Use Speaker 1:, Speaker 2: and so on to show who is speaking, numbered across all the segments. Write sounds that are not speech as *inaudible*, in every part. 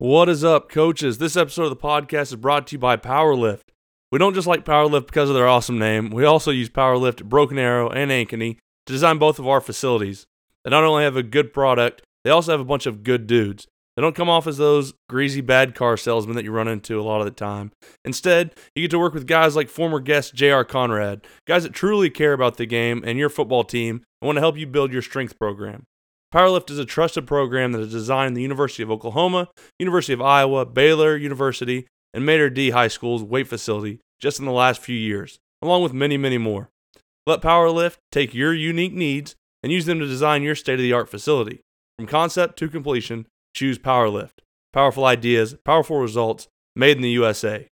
Speaker 1: What is up, coaches? This episode of the podcast is brought to you by Powerlift. We don't just like Powerlift because of their awesome name. We also use Powerlift Broken Arrow and Ankeny to design both of our facilities. They not only have a good product, they also have a bunch of good dudes. They don't come off as those greasy bad car salesmen that you run into a lot of the time. Instead, you get to work with guys like former guest J.R. Conrad, guys that truly care about the game and your football team and want to help you build your strength program. Powerlift is a trusted program that is designed in the University of Oklahoma, University of Iowa, Baylor University, and Mater Dei High School's weight facility just in the last few years, along with many, many more. Let Powerlift take your unique needs and use them to design your state of the art facility. From concept to completion, choose Powerlift. Powerful ideas, powerful results, made in the USA.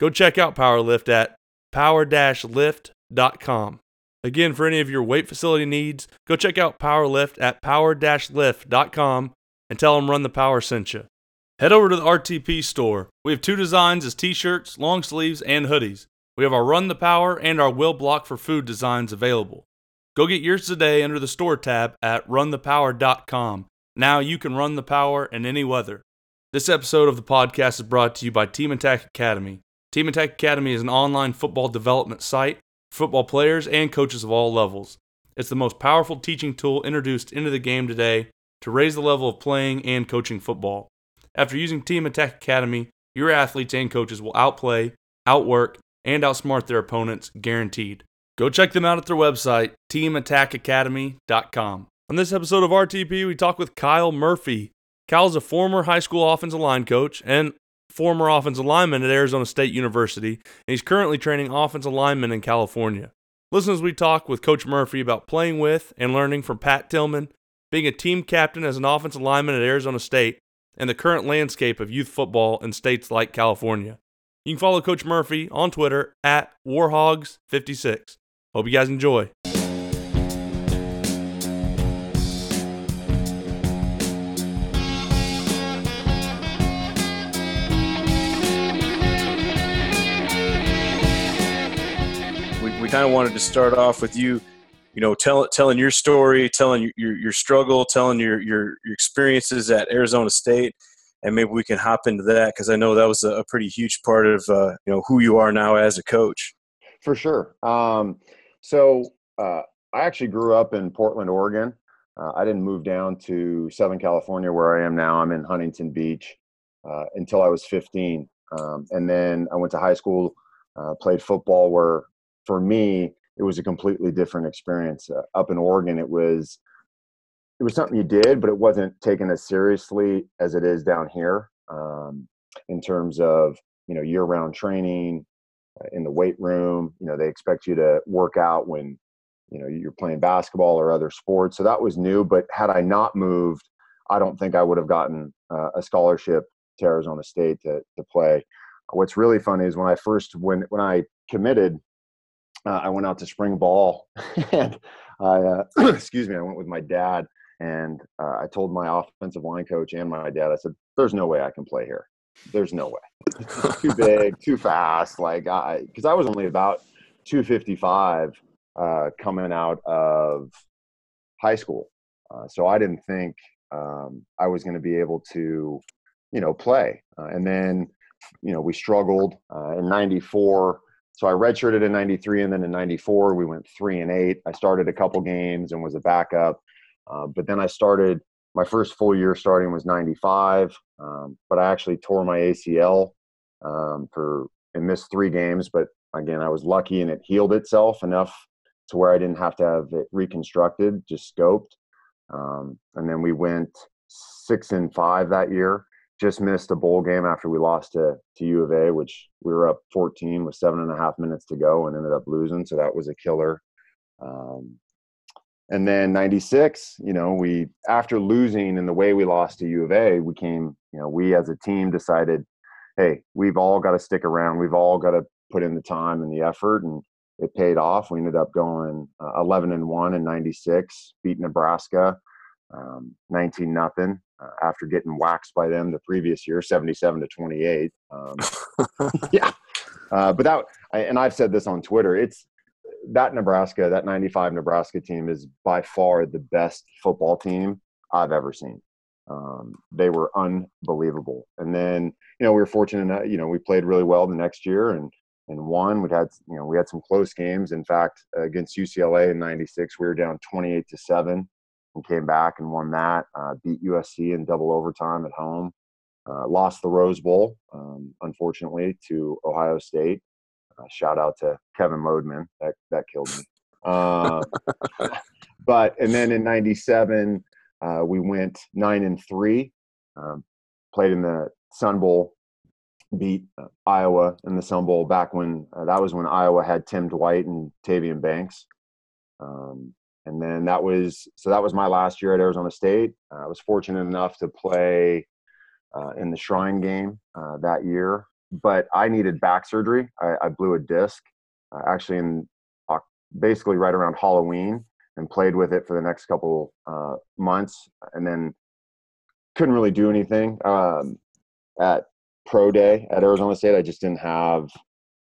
Speaker 1: Go check out Powerlift at power-lift.com. Again, for any of your weight facility needs, go check out Powerlift at power-lift.com and tell them Run the Power sent you. Head over to the RTP store. We have two designs as t-shirts, long sleeves, and hoodies. We have our Run the Power and our Will Block for Food designs available. Go get yours today under the store tab at runthepower.com. Now you can run the power in any weather. This episode of the podcast is brought to you by Team Attack Academy. Team Attack Academy is an online football development site football players and coaches of all levels. It's the most powerful teaching tool introduced into the game today to raise the level of playing and coaching football. After using Team Attack Academy, your athletes and coaches will outplay, outwork, and outsmart their opponents guaranteed. Go check them out at their website, teamattackacademy.com. On this episode of RTP, we talk with Kyle Murphy. Kyle's a former high school offensive line coach and former offensive lineman at Arizona State University, and he's currently training offensive linemen in California. Listen as we talk with Coach Murphy about playing with and learning from Pat Tillman, being a team captain as an offensive lineman at Arizona State, and the current landscape of youth football in states like California. You can follow Coach Murphy on Twitter at Warhogs56. Hope you guys enjoy.
Speaker 2: Kind of wanted to start off with you, you know, tell, telling your story, telling your, your, struggle, telling your, your, your experiences at Arizona State, and maybe we can hop into that because I know that was a, a, pretty huge part of uh, you know who you are now as a coach.
Speaker 3: For sure. Um, so uh, I actually grew up in Portland, Oregon. Uh, I didn't move down to Southern California where I am now. I'm in Huntington Beach uh, until I was 15, um, and then I went to high school, uh, played football where for me, it was a completely different experience. Uh, up in Oregon, it was it was something you did, but it wasn't taken as seriously as it is down here um, in terms of you know year-round training uh, in the weight room. You know they expect you to work out when you know you're playing basketball or other sports. So that was new. But had I not moved, I don't think I would have gotten uh, a scholarship to Arizona State to to play. What's really funny is when I first when when I committed uh, I went out to spring ball *laughs* and I, uh, *clears throat* excuse me, I went with my dad and uh, I told my offensive line coach and my dad, I said, there's no way I can play here. There's no way. too big, too fast. Like I, cause I was only about 255 uh, coming out of high school. Uh, so I didn't think um, I was going to be able to, you know, play. Uh, and then, you know, we struggled in 94 so I redshirted in 93 and then in 94 we went three and eight. I started a couple games and was a backup. Uh, but then I started my first full year starting was 95. Um, but I actually tore my ACL um, for and missed three games. But again, I was lucky and it healed itself enough to where I didn't have to have it reconstructed, just scoped. Um, and then we went six and five that year just missed a bowl game after we lost to, to U of A, which we were up 14 with seven and a half minutes to go and ended up losing. So that was a killer. Um, and then 96, you know, we, after losing in the way we lost to U of A, we came, you know, we as a team decided, hey, we've all got to stick around. We've all got to put in the time and the effort. And it paid off. We ended up going uh, 11 and 1 in 96, beat Nebraska um, 19 nothing uh, after getting waxed by them the previous year, 77 to 28. Um, *laughs* yeah, uh, but that and I've said this on Twitter. It's that Nebraska, that 95 Nebraska team is by far the best football team I've ever seen. Um, they were unbelievable. And then, you know, we were fortunate enough, you know, we played really well the next year and, and won. We had, you know, we had some close games. In fact, against UCLA in 96, we were down 28 to seven and came back and won that, uh, beat USC in double overtime at home. Uh, lost the Rose Bowl, um, unfortunately, to Ohio State. Uh, shout out to Kevin Lodeman. That that killed me. Uh, *laughs* but and then in '97, uh, we went nine and three. Um, played in the Sun Bowl, beat uh, Iowa in the Sun Bowl back when that was when Iowa had Tim Dwight and Tavian Banks. Um, and then that was so that was my last year at Arizona State. I was fortunate enough to play uh, in the Shrine game uh, that year. But I needed back surgery. I, I blew a disc uh, actually in basically right around Halloween and played with it for the next couple uh, months and then couldn't really do anything um, at pro day at Arizona State. I just didn't have,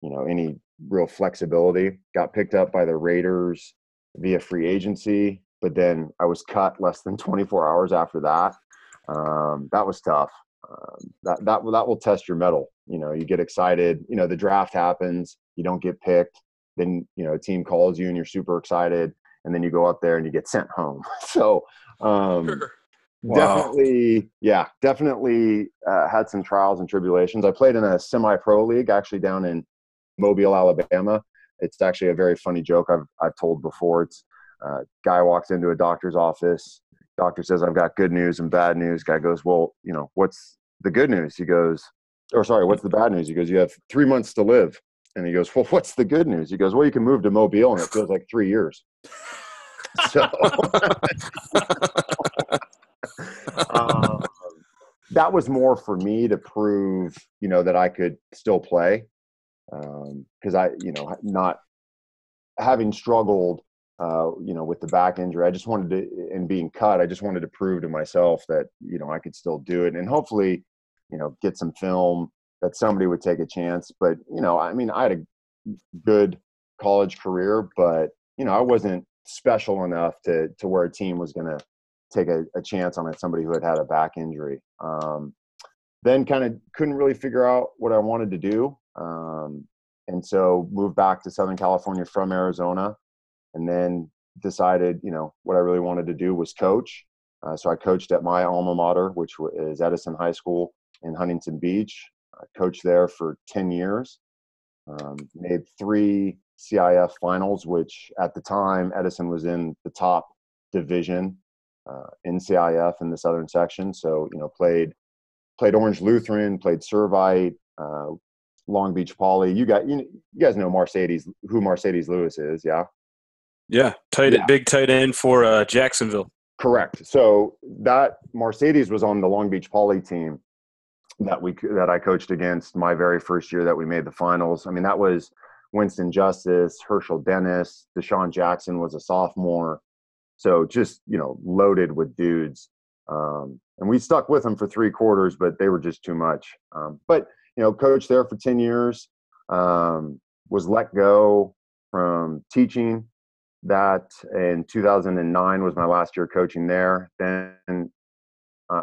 Speaker 3: you know, any real flexibility. Got picked up by the Raiders via free agency, but then I was cut less than *laughs* 24 hours after that. Um, that was tough um, that that that will test your mettle. You know, you get excited. You know, the draft happens. You don't get picked. Then you know, a team calls you and you're super excited, and then you go up there and you get sent home. *laughs* So, um, wow. definitely, yeah, definitely uh, had some trials and tribulations. I played in a semi-pro league actually down in Mobile, Alabama. It's actually a very funny joke I've I've told before. It's uh, guy walks into a doctor's office. Doctor says i've got good news and bad news. Guy goes well you know what's the good news? He goes or sorry what's the bad news? He goes you have three months to live. And he goes well what's the good news? He goes well you can move to mobile and it feels like three years. *laughs* So um, *laughs* that was more for me to prove you know that i could still play because um, i you know not having struggled uh, you know, with the back injury. I just wanted to, and being cut, I just wanted to prove to myself that, you know, I could still do it and hopefully, you know, get some film that somebody would take a chance. But, you know, I mean, I had a good college career, but, you know, I wasn't special enough to, to where a team was going to take a, a, chance on somebody who had had a back injury. Um, then kind of couldn't really figure out what I wanted to do. Um, and so moved back to Southern California from Arizona and then decided, you know, what I really wanted to do was coach. Uh, so I coached at my alma mater, which is Edison High School in Huntington Beach. I coached there for 10 years. Um, made three CIF finals, which at the time Edison was in the top division uh, in CIF in the southern section. So you know, played played Orange Lutheran, played Servite, uh, Long Beach Poly. You got you, you guys know Marcedes, who Marcedes Lewis is, yeah.
Speaker 2: Yeah, tight, yeah. big tight end for uh, Jacksonville.
Speaker 3: Correct. So that Marcedes was on the Long Beach Poly team that we that I coached against my very first year that we made the finals. I mean, that was Winston Justice, Hershel Dennis, DeSean Jackson was a sophomore. So just you know, loaded with dudes. Um, and we stuck with them for three quarters, but they were just too much. Um, but you know, coached there for ten years. Um, was let go from teaching that in 2009 was my last year coaching there. Then uh,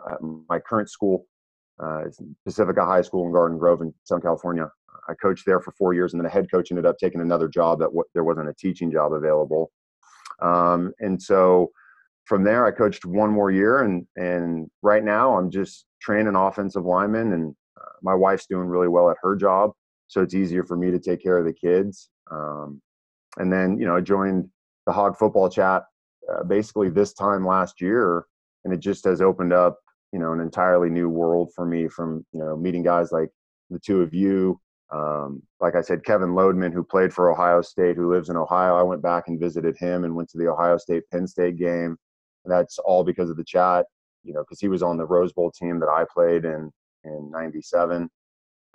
Speaker 3: my current school uh, Pacifica High School in Garden Grove in Southern California. I coached there for four years, and then a head coach ended up taking another job that w- there wasn't a teaching job available. Um, and so from there, I coached one more year, and and right now I'm just training offensive linemen, and my wife's doing really well at her job, so it's easier for me to take care of the kids. Um, and then you know I joined the Hog Football Chat uh, basically this time last year, and it just has opened up you know an entirely new world for me from you know meeting guys like the two of you. Um, like I said, Kevin Lodeman, who played for Ohio State, who lives in Ohio. I went back and visited him and went to the Ohio State Penn State game. That's all because of the chat, you know, because he was on the Rose Bowl team that I played in in '97.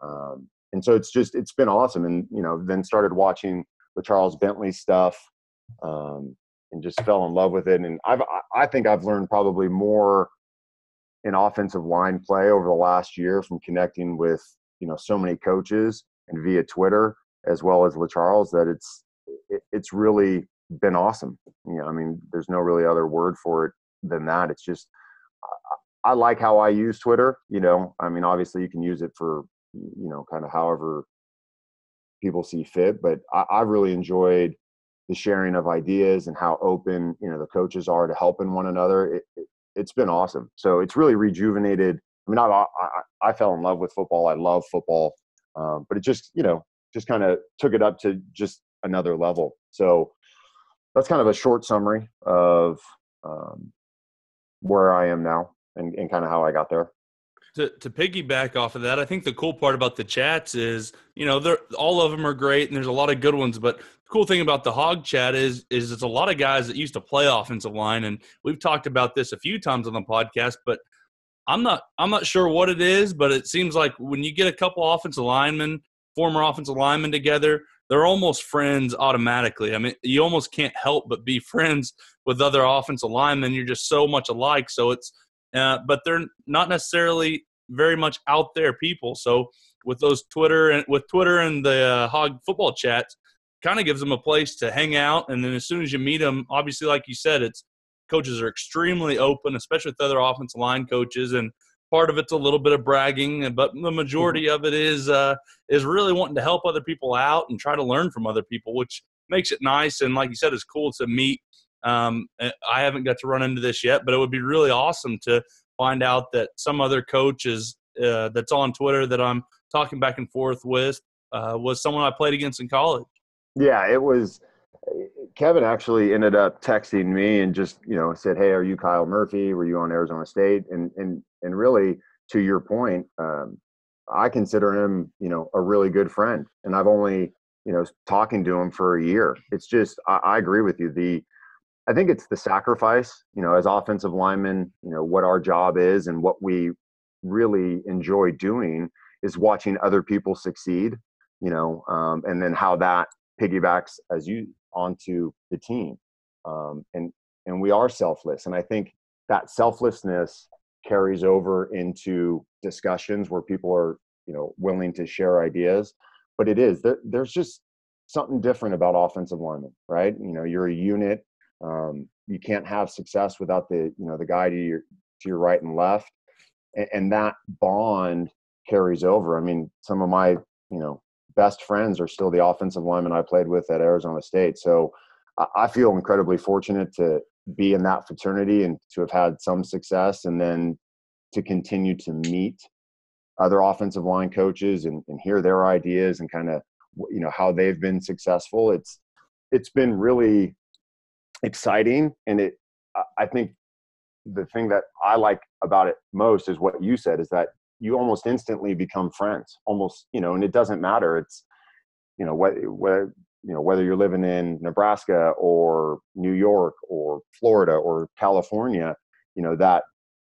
Speaker 3: Um, and so it's just it's been awesome. And you know, then started watching the Charles Bentley stuff um, and just fell in love with it. And I've I think I've learned probably more in offensive line play over the last year from connecting with you know so many coaches and via Twitter as well as LeCharles that it's it, it's really been awesome. You know, I mean, there's no really other word for it than that. It's just I like how I use Twitter. You know, I mean, obviously you can use it for, you know, kind of however people see fit, but I, I really enjoyed the sharing of ideas and how open, you know, the coaches are to helping one another. It, it, it's been awesome. So it's really rejuvenated. I mean, I, I, I fell in love with football. I love football, um, but it just, you know, just kind of took it up to just another level. So that's kind of a short summary of um, where I am now and, and kind of how I got there.
Speaker 1: To, to piggyback off of that, I think the cool part about the chats is, you know, they're all of them are great and there's a lot of good ones. But the cool thing about the hog chat is, is it's a lot of guys that used to play offensive line, and we've talked about this a few times on the podcast. But I'm not, I'm not sure what it is, but it seems like when you get a couple offensive linemen, former offensive linemen together, they're almost friends automatically. I mean, you almost can't help but be *laughs* friends with other offensive linemen. You're just so much alike. So it's, uh, but they're not necessarily very much out there people. So with those Twitter and with Twitter and the uh, Hog football chats, kind of gives them a place to hang out. And then as soon as you meet them, obviously, like you said, it's coaches are extremely open, especially with other offensive line coaches. And part of it's a little bit of bragging, but the majority mm-hmm. of it is uh, is really wanting to help other people out and try to learn from other people, which makes it nice. And like you said, it's cool to meet. Um, eh, I haven't got to run into this yet, but it would be really awesome to find out that some other coach is uh, that's on Twitter that I'm talking back and forth with uh, was someone I played against in college.
Speaker 3: Yeah, it was. Kevin actually ended up texting me and just you know said, "Hey, are you Kyle Murphy? Were you on Arizona State?" And and and really, to your point, um, I consider him you know a really good friend, and I've only you know talking to him for a year. It's just I, I agree with you. The I think it's the sacrifice, you know, as offensive linemen, you know, what our job is and what we really enjoy doing is watching other people succeed, you know, um, and then how that piggybacks as you onto the team. Um, and and we are selfless, and I think that selflessness carries over into discussions where people are, you know, willing to share ideas. But it is there, there's just something different about offensive linemen, right? You know, you're a unit. Um, you can't have success without the you know the guy to your to your right and left, and, and that bond carries over. I mean, some of my you know best friends are still the offensive linemen I played with at Arizona State. So I feel incredibly fortunate to be in that fraternity and to have had some success and then to continue to meet other offensive line coaches and, and hear their ideas and kind of you know how they've been successful it's it's been really exciting and it i think the thing that i like about it most is what you said is that you almost instantly become friends almost you know and it doesn't matter it's you know what whether you know whether you're living in nebraska or new york or florida or california you know that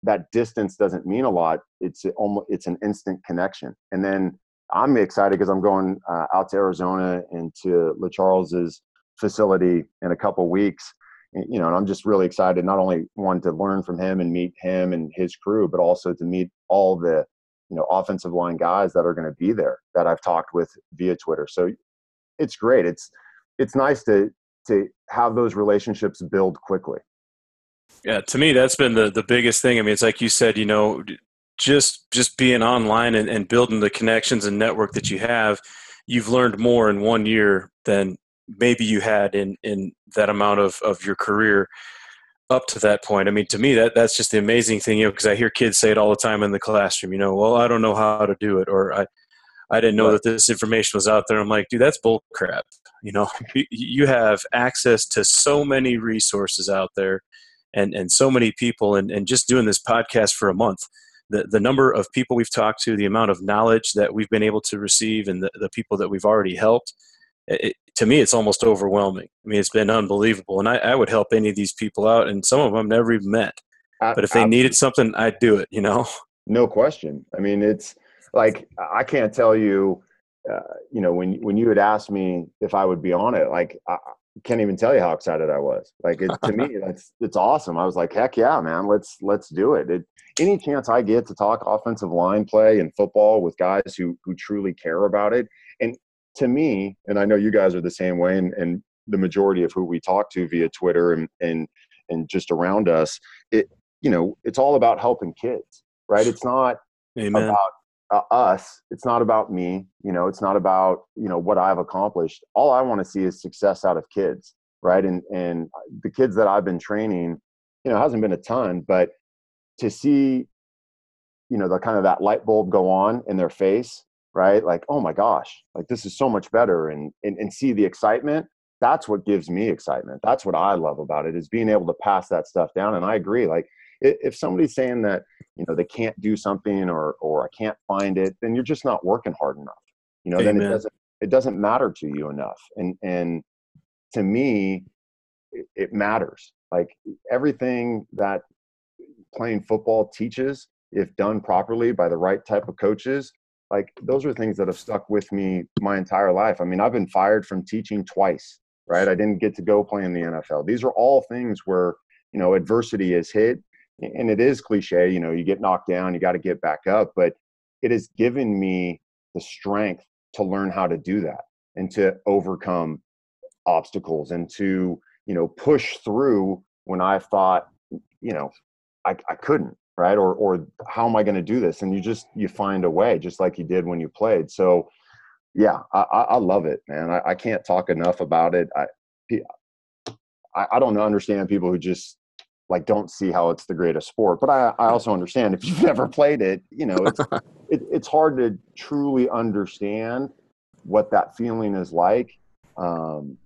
Speaker 3: that distance doesn't mean a lot it's almost it's an instant connection. And then i'm excited because i'm going uh, out to arizona and to LeCharles's facility in a couple weeks eh, you know, and I'm just really excited not only one to learn from him and meet him and his crew, but also to meet all the you know offensive line guys that are going to be there that I've talked with via Twitter. So it's great. It's it's nice to to have those relationships build quickly.
Speaker 2: Yeah, to me that's been the the biggest thing. I mean, it's like you said, you know, just just being online and, and building the connections and network that you have, you've learned more in one year than maybe you had in in that amount of of your career up to that point. I mean, to me, that that's just the amazing thing, you know, because I hear kids say it all the time in the classroom. You know, well, I don't know how to do it, or I, I didn't know that this information was out there. I'm like, dude, that's bull crap. You know, *laughs* you have access to so many resources out there, and and so many people, and and just doing this podcast for a month. The, the number of people we've talked to, the amount of knowledge that we've been able to receive, and the, the people that we've already helped, it, to me, it's almost overwhelming. I mean, it's been unbelievable, and I, I, would help any of these people out, and some of them I've never even met. But if they needed something, I'd do it. You know,
Speaker 3: no question. I mean, it's like I can't tell you. Uh, you know, when when you had asked me if I would be on it, like I can't even tell you how excited I was. Like it, to me, *laughs* that's it's awesome. I was like, heck yeah, man, let's let's do it. it. Any chance I get to talk offensive line play and football with guys who who truly care about it, and to me, and I know you guys are the same way, and, and the majority of who we talk to via Twitter and and and just around us, it you know, it's all about helping kids, right? It's not
Speaker 2: Amen.
Speaker 3: about uh, us. It's not about me. You know, it's not about you know what I've accomplished. All I want to see is success out of kids, right? And and the kids that I've been training, you know, hasn't been a ton, but to see, you know, the kind of that light bulb go on in their face, right? Like, oh my gosh, like this is so much better, and and, and see the excitement. That's what gives me excitement. That's what I love about it is being able to pass that stuff down. And I agree, like if somebody's saying that you know they can't do something or or I can't find it, then you're just not working hard enough. You know, Amen. then it doesn't it doesn't matter to you enough. And and to me, it, it matters. Like everything that playing football teaches, if done properly by the right type of coaches, like those are things that have stuck with me my entire life. I mean, I've been fired from teaching twice, right? I didn't get to go play in the NFL. These are all things where, you know, adversity is hit and it is cliche, you know, you get knocked down, you got to get back up, but it has given me the strength to learn how to do that and to overcome obstacles and to, you know, push through when I thought, you know, I, I couldn't, right? Or, or how am I going to do this? And you just, you find a way just like you did when you played. So yeah, I, I love it, man. I, I can't talk enough about it. I, I don't understand people who just like don't see how it's the greatest sport. But I, I also understand if you've *laughs* never played it, you know, it's *laughs* it, it's hard to truly understand what that feeling is like um,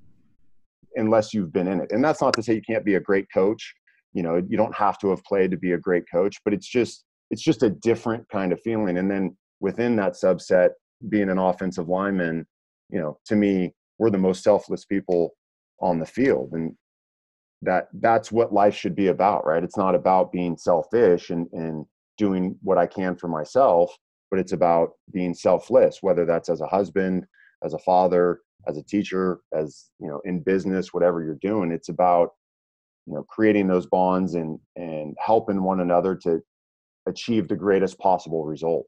Speaker 3: unless you've been in it. And that's not to say you can't be a great coach. You know, you don't have to have played to be a great coach, but it's just it's just a different kind of feeling. And then within that subset, being an offensive lineman, you know, to me, we're the most selfless people on the field. And that that's what life should be about right it's not about being selfish and and doing what i can for myself but it's about being selfless whether that's as a husband as a father as a teacher as you know in business whatever you're doing it's about you know creating those bonds and and helping one another to achieve the greatest possible result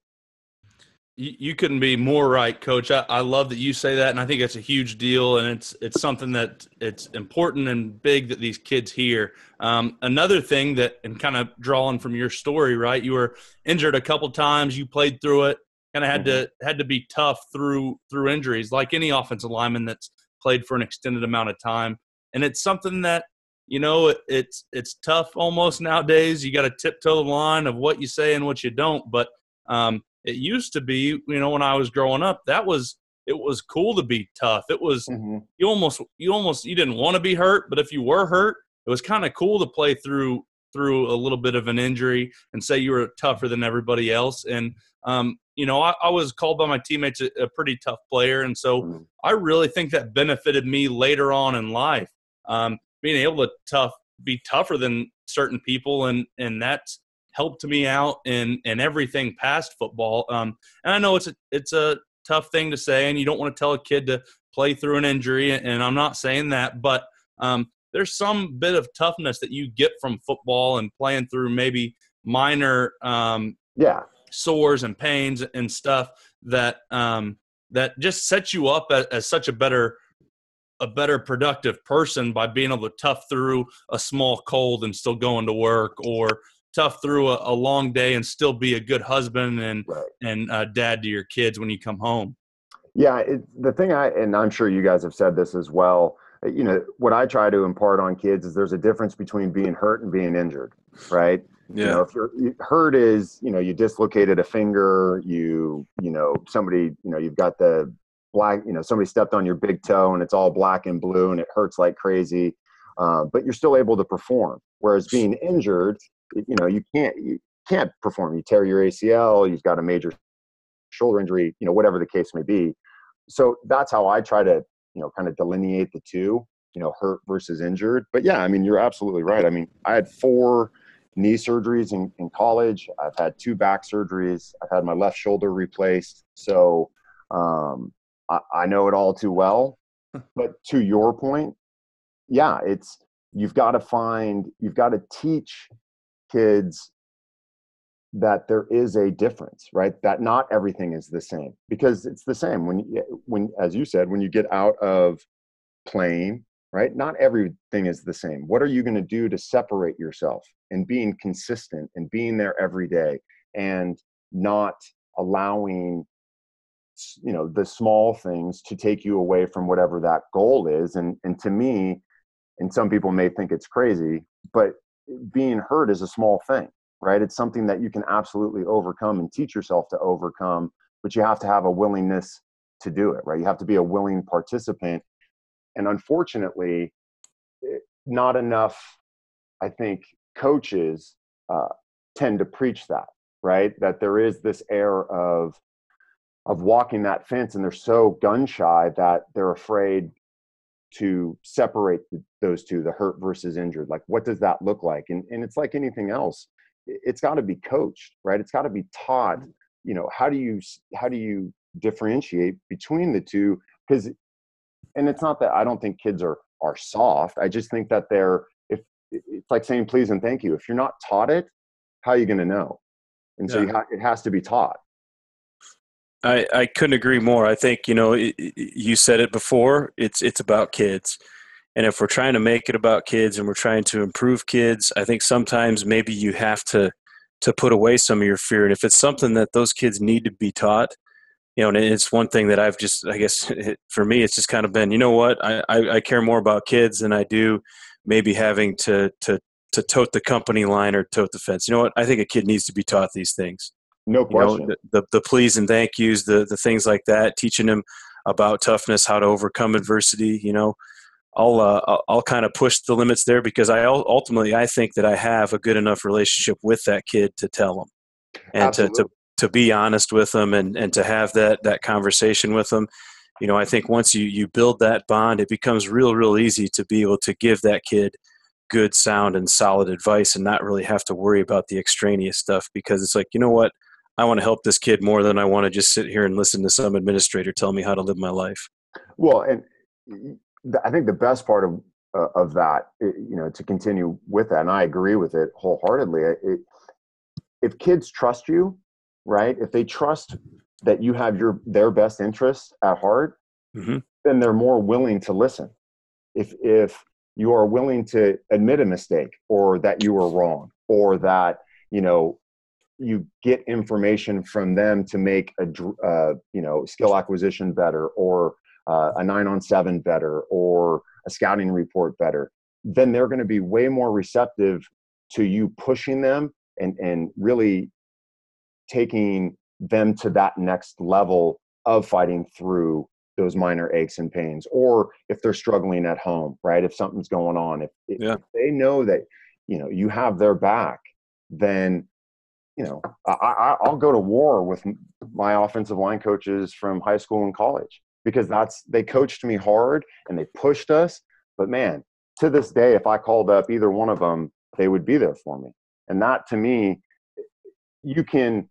Speaker 1: you, you couldn't be more right, Coach. I, I love that you say that, and I think it's a huge deal, and it's it's something that it's important and big that these kids hear. Um, another thing that, and kind of drawing from your story, right? You were injured a couple times. You played through it. Kind of had mm-hmm. to had to be tough through through injuries, like any offensive lineman that's played for an extended amount of time. And it's something that you know it, it's it's tough almost nowadays. You got to tiptoe the line of what you say and what you don't, but um, it used to be, you know, when I was growing up, that was it was cool to be tough. It was mm-hmm. you almost you almost you didn't want to be hurt, but if you were hurt, it was kind of cool to play through through a little bit of an injury and say you were tougher than everybody else. And um, you know, I, I, was called by my teammates a, a pretty tough player, and so mm-hmm. I really think that benefited me later on in life. Um, being able to tough be tougher than certain people, and and that's helped me out in in everything past football. Um, and I know it's a it's a tough thing to say, and you don't want to tell a kid to play through an injury, and I'm not saying that, but um, there's some bit of toughness that you get from football and playing through maybe minor um,
Speaker 3: yeah
Speaker 1: sores and pains and stuff that um, that just sets you up as, as such a better a better productive person by being able to tough through a small cold and still going to work or tough through a, a, long day and still be a good husband and right. and uh, dad to your kids when you come home.
Speaker 3: Yeah, it, the thing I and I'm sure you guys have said this as well. You know, what I try to impart on kids is there's a difference between being hurt and being injured, right? Yeah. You know, if you're hurt is you know you dislocated a finger, you you know somebody you know you've got the black you know somebody stepped on your big toe and it's all black and blue and it hurts like crazy, uh, but you're still able to perform. Whereas being injured you know you can't you can't perform. You tear your acl you've got a major shoulder injury you know whatever the case may be. So that's how i try to you know kind of delineate the two you know hurt versus injured. But yeah i mean you're absolutely right. I mean i had four knee surgeries in, in college. I've had two back surgeries. I've had my left shoulder replaced. So um, I, I know it all too well but to your point yeah it's you've got to find you've got to teach kids that there is a difference right that not everything is the same because it's the same when when as you said when you get out of playing right? Not everything is the same. What are you going to do to separate yourself and being consistent and being there every day and not allowing you know the small things to take you away from whatever that goal is and and to me and some people may think it's crazy but being hurt is a small thing right? It's something that you can absolutely overcome and teach yourself to overcome but you have to have a willingness to do it right? You have to be a willing participant and unfortunately eh, not enough i think coaches uh, tend to preach that right? That there is this air of of walking that fence and they're so gun shy that they're afraid to separate the, those two the hurt versus injured like what does that look like? And, and it's like anything else it's got to be coached right? It's got to be taught mm-hmm. you know how do you how do you differentiate between the two? Because and it's not that i don't think kids are are soft i just think that they're if it's like saying please and thank you. If you're not taught it how are you going to know? And so ha- it has to be taught
Speaker 2: I, I couldn't agree more. I think you know it, you said it before. It's it's about kids, and if we're trying to make it about kids and we're trying to improve kids, I think sometimes maybe you have to to put away some of your fear. And if it's something that those kids need to be taught, you know, and it's one thing that I've just I guess *laughs* for me it's just kind of been you know what I I, I care more about kids than I do maybe having to to to tote the company line or tote the fence. You know what? I think a kid needs to be taught these things.
Speaker 3: No question.
Speaker 2: You know, the, the, the please and thank yous, the the things like that, teaching them about toughness, how to overcome adversity. You know, I'll uh, I'll, I'll kind of push the limits there because I ultimately I think that I have a good enough relationship with that kid to tell them and to, to to be honest with them and and to have that that conversation with them. You know, I think once you you build that bond, it becomes real real easy to be able to give that kid good sound and solid advice and not really have to worry about the extraneous stuff because it's like you know what I want to help this kid more than I want to just sit here and listen to some administrator tell me how to live my life.
Speaker 3: Well, and I think the best part of uh, of that, you know, to continue with that, and I agree with it wholeheartedly. It, if kids trust you, right? If they trust that you have your their best interests at heart, mm-hmm. then they're more willing to listen. If if you are willing to admit a mistake or that you were wrong or that you know you get information from them to make a uh, you know skill acquisition better or uh, a nine on seven better or a scouting report better then they're going to be way more receptive to you pushing them and and really taking them to that next level of fighting through those minor aches and pains or if they're struggling at home right if something's going on if, yeah. if they know that you know you have their back then you know, I, I'll go to war with my offensive line coaches from high school and college because that's they coached me hard and they pushed us. But man, to this day, if I called up either one of them, they would be there for me. And that to me, you can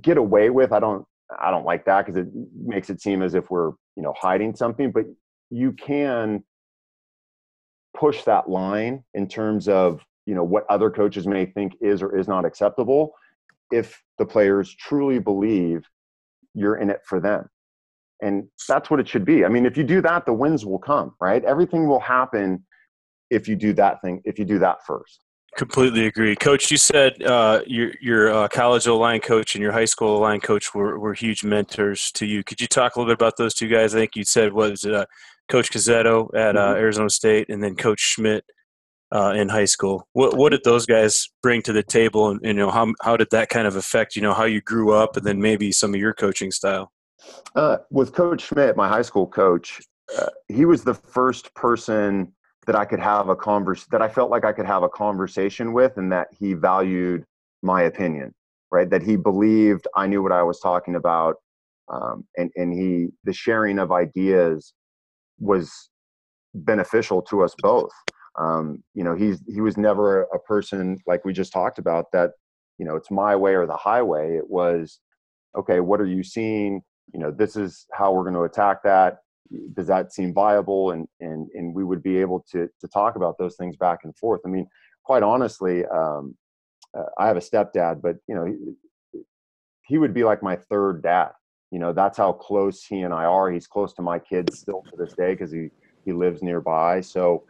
Speaker 3: get away with. I don't I don't like that because it makes it seem as if we're you know hiding something. But you can push that line in terms of you know what other coaches may think is or is not acceptable if the players truly believe you're in it for them. And that's what it should be. I mean, if you do that, the wins will come, right? Everything will happen if you do that thing, if you do that first.
Speaker 2: Completely agree, Coach. You said uh, your your uh, college O line coach and your high school O line coach were, were huge mentors to you. Could you talk a little bit about those two guys? I think you said was uh, Coach Cazzetto at uh, mm-hmm. Arizona State, and then Coach Schmidt uh, in high school. What what did those guys bring to the table, and, you know how how did that kind of affect you know how you grew up, and then maybe some of your coaching style?
Speaker 3: Uh, with Coach Schmidt, my high school coach, uh, he was the first person that I could have a converse that I felt like I could have a conversation with, and that he valued my opinion, right? That he believed I knew what I was talking about, um, and and he the sharing of ideas was beneficial to us both um, you know he's he was never a person like we just talked about that you know it's my way or the highway. It was okay what are you seeing? You know this is how we're going to attack that. Does that seem viable? And and and we would be able to to talk about those things back and forth. I mean quite honestly um, uh, i have a stepdad but you know he, he would be like my third dad. You know that's how close he and i are. He's close to my kids still to this day because he He lives nearby, so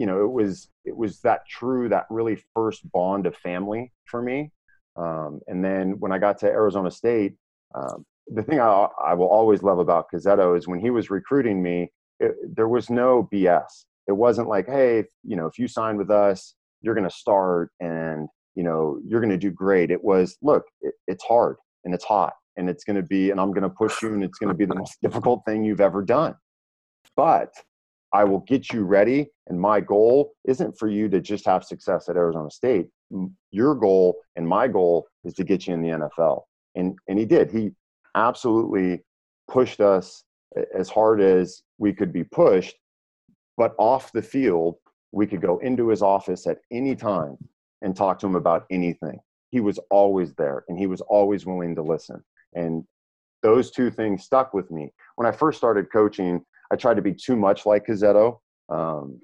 Speaker 3: you know it was it was that true that really first bond of family for me. Um, and then when I got to Arizona State, um, the thing I, I will always love about Cazzetto is when he was recruiting me, it, there was no BS. It wasn't like, hey, you know, if you sign with us, you're going to start and you know you're going to do great. It was, look, it, it's hard and it's hot and it's going to be, and I'm going to push you, and it's going to be the most *laughs* difficult thing you've ever done. But I will get you ready. And my goal isn't for you to just have success at Arizona State. Your goal and my goal is to get you in the NFL. And and he did. He absolutely pushed us as hard as we could be pushed. But off the field, we could go into his office at any time and talk to him about anything. He was always there and he was always willing to listen. And those two things stuck with me. When I first started coaching, I tried to be too much like Cazzetto. Um,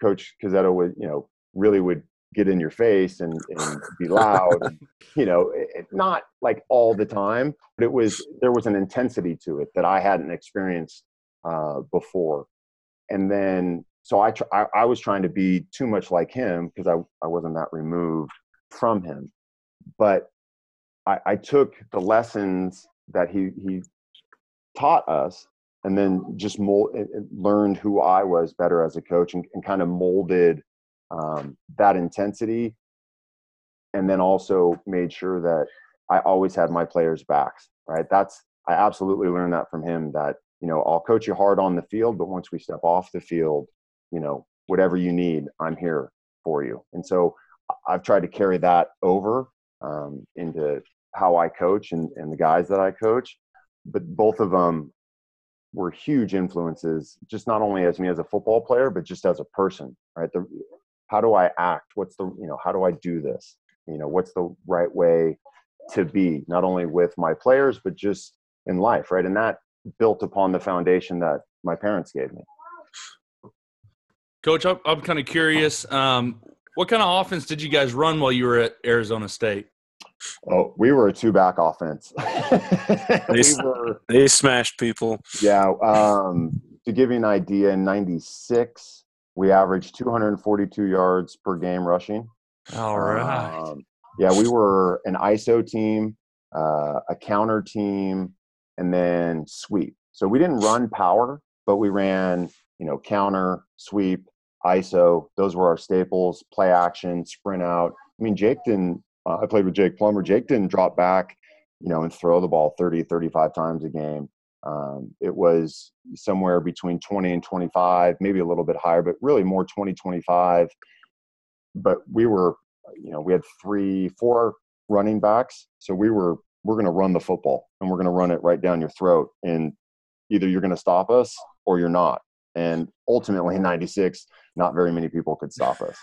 Speaker 3: Coach Cazzetto would, you know, really would get in your face and, and be loud. and, *laughs* you know, it, not like all the time, but it was there was an intensity to it that I hadn't experienced uh, before. And then, so I, tr- I, I was trying to be too much like him because I I wasn't that removed from him, but I, I took the lessons that he he taught us and then just mold, learned who I was better as a coach and, and kind of molded um, that intensity. And then also made sure that I always had my players' backs, right? That's, I absolutely learned that from him that, you know, I'll coach you hard on the field, but once we step off the field, you know, whatever you need, I'm here for you. And so I've tried to carry that over um, into how I coach and, and the guys that I coach. But both of them were huge influences, just not only as me as a football player, but just as a person, right? The, how do I act? What's the, you know, how do I do this? You know, what's the right way to be, not only with my players, but just in life, right? And that built upon the foundation that my parents gave me.
Speaker 1: Coach, I'm, I'm kind of curious. Um, what kind of offense did you guys run while you were at Arizona State?
Speaker 3: Oh, we were a two back offense. *laughs*
Speaker 2: they, we were, they smashed people.
Speaker 3: Yeah. Um, to give you an idea, in 96, we averaged 242 yards per game rushing.
Speaker 1: All right. Um,
Speaker 3: yeah, we were an ISO team, uh, a counter team, and then sweep. So we didn't run power, but we ran, you know, counter, sweep, ISO. Those were our staples, play action, sprint out. I mean, Jake didn't uh, I played with Jake Plummer. Jake didn't drop back, you know, and throw the ball 30, 35 times a game. Um, it was somewhere between 20 and 25, maybe a little bit higher, but really more 20, 25. But we were, you know, we had three, four running backs. So we were, we're going to run the football and we're going to run it right down your throat. And either you're going to stop us or you're not. And ultimately, in 96, not very many people could stop us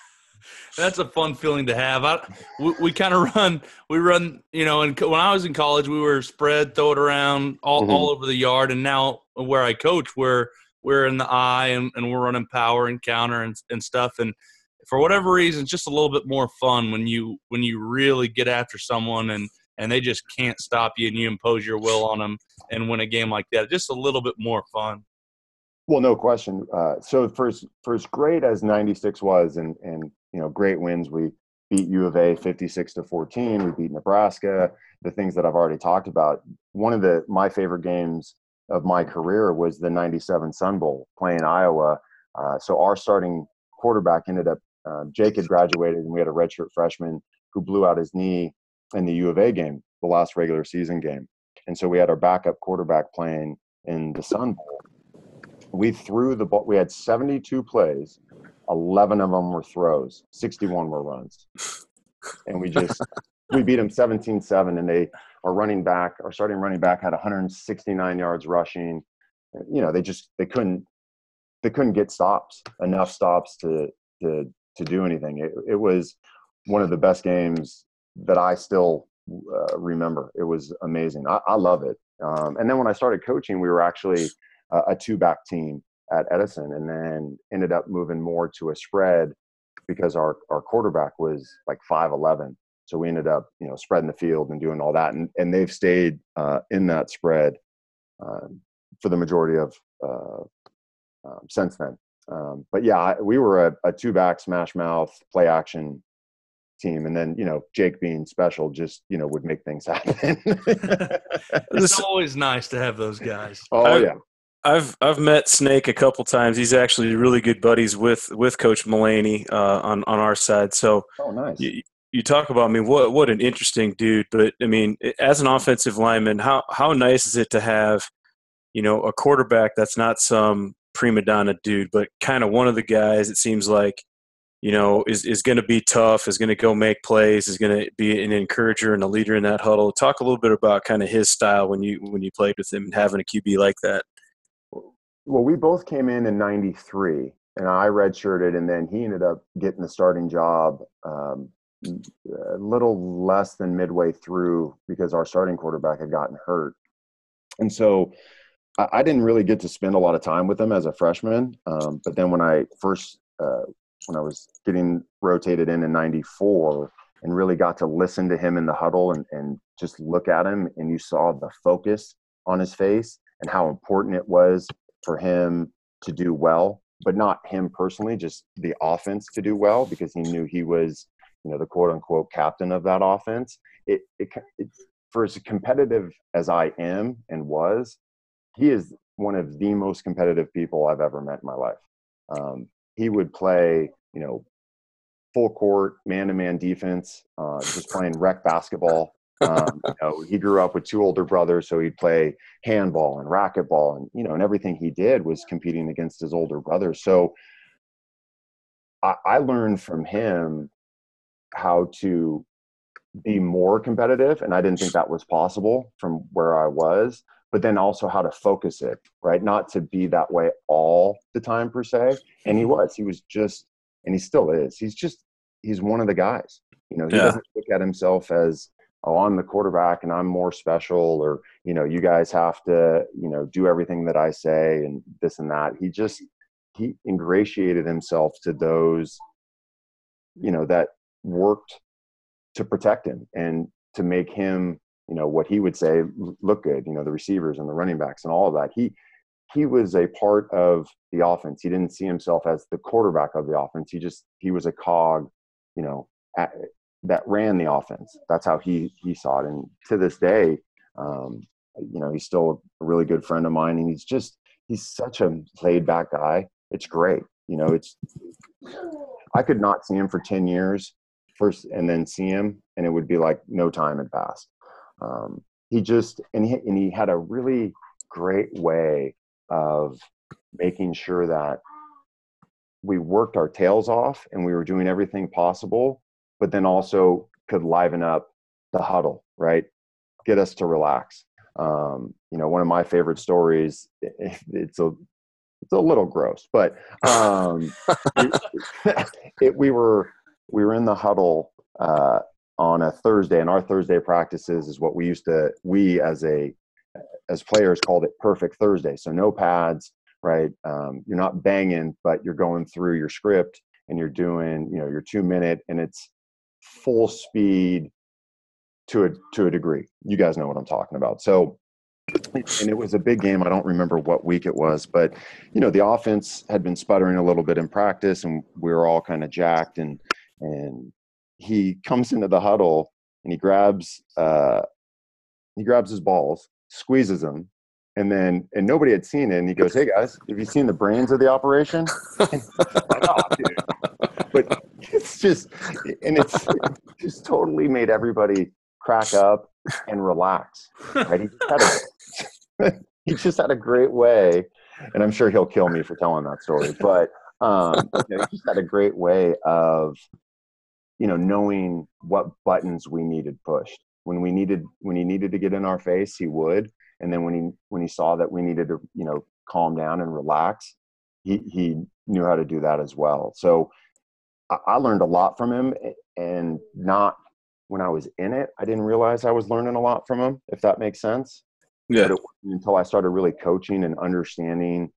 Speaker 1: that's a fun feeling to have. I, we, we kind of run, we run, you know, and when I was in college, we were spread, throw it around all, mm-hmm. all over the yard. And now where I coach, we're, we're in the I and, and we're running power and counter and, and stuff. And for whatever reason, it's just a little bit more fun when you, when you really get after someone and, and they just can't stop you and you impose your will on them and win a game like that. Just a little bit more fun.
Speaker 3: Well, no question. Uh, so for as, for as great as 96 was and, and you know great wins. We beat U of A 56 to 14. We beat Nebraska. The things that I've already talked about. One of the my favorite games of my career was the 97 Sun Bowl playing Iowa. Uh, so our starting quarterback ended up uh, Jake had graduated and we had a redshirt freshman who blew out his knee in the U of A game, the last regular season game. And so we had our backup quarterback playing in the Sun Bowl. We threw the ball. We had 72 plays 11 of them were throws, 61 were runs. And we just, we beat them 17 7. And they, are running back, our starting running back had 169 yards rushing. You know, they just, they couldn't, they couldn't get stops, enough stops to, to, to do anything. It, it was one of the best games that I still uh, remember. It was amazing. I, I love it. Um, and then when I started coaching, we were actually a two back team at Edison and then ended up moving more to a spread because our, our quarterback was like 5'11. So we ended up, you know, spreading the field and doing all that. And, and they've stayed uh, in that spread uh, for the majority of, uh, um, since then. Um, but yeah, we were a, a two back smash mouth play action team, and then you know Jake being special just you know would make things *laughs* happen. *laughs*
Speaker 1: it's *laughs* always nice to have those guys.
Speaker 3: Oh
Speaker 2: I,
Speaker 3: yeah,
Speaker 2: I've I've met Snake a couple times. He's actually really good buddies with with Coach Mullaney uh, on on our side. So
Speaker 3: oh nice.
Speaker 2: You, you talk about I mean what what an interesting dude, but I mean as an offensive lineman, how how nice is it to have you know a quarterback that's not some prima donna dude, but kind of one of the guys. It seems like you know is is going to be tough, is going to go make plays, is going to be an encourager and a leader in that huddle. Talk a little bit about kind of his style when you when you played with him and having a QB like that.
Speaker 3: Well, we both came in in '93, and I redshirted, and then he ended up getting the starting job um, a little less than midway through because our starting quarterback had gotten hurt, and so I didn't really get to spend a lot of time with him as a freshman. Um, but then when I first uh, when I was getting rotated in in '94 and really got to listen to him in the huddle and, and just look at him, and you saw the focus on his face and how important it was for him to do well, but not him personally, just the offense to do well because he knew he was, you know, the quote unquote captain of that offense. It, it, it for as competitive as I am and was, he is one of the most competitive people I've ever met in my life. Um, he would play, you know, full court, man to man defense, uh, just playing rec basketball um, you know, he grew up with two older brothers, so he'd play handball and racquetball, and you know, and everything he did was competing against his older brothers. So I, I learned from him how to be more competitive, and I didn't think that was possible from where I was. But then also how to focus it, right? Not to be that way all the time per se. And he was. He was just, and he still is. He's just, he's one of the guys. You know, he yeah. doesn't look at himself as oh i'm the quarterback and i'm more special or you know you guys have to you know do everything that i say and this and that. He just he ingratiated himself to those you know that worked to protect him and to make him you know what he would say look good you know the receivers and the running backs and all of that. He he was a part of the offense. He didn't see himself as the quarterback of the offense. He just he was a cog you know that ran the offense. That's how he he saw it. And to this day, um, you know, he's still a really good friend of mine, and he's just he's such a laid back guy. It's great. You know, it's I could not see him for ten years first, and then see him, and it would be like no time had passed. Um, he just and he and he had a really great way of making sure that we worked our tails off and we were doing everything possible but then also could liven up the huddle, right? Get us to relax. Um, you know, one of my favorite stories. It's a it's a little gross, but um, it, *laughs* it, we were we were in the huddle uh, on a Thursday, and our Thursday practices is what we used to we as a as players called it perfect Thursday. So no pads, right? Um, you're not banging, but you're going through your script and you're doing you know your two minute, and it's full speed to a to a degree. You guys know what I'm talking about. So and it was a big game. I don't remember what week it was, but you know, the offense had been sputtering a little bit in practice and we were all kind of jacked and and he comes into the huddle and he grabs uh he grabs his balls, squeezes them, and then and nobody had seen it and he goes, Hey guys, have you seen the brains of the operation? *laughs* oh, but *laughs* it's just and it's it just totally made everybody crack up and relax right? He just had a, *laughs* he just had a great way and i'm sure he'll kill me for telling that story but um, you know, he just had a great way of you know knowing what buttons we needed pushed. When we needed when he needed to get in our face he would and then when he when he saw that we needed to you know calm down and relax he he knew how to do that as well. So I learned a lot from him, and not when I was in it, I didn't realize I was learning a lot from him. If that makes sense.
Speaker 2: Yeah.
Speaker 3: until I started really coaching and understanding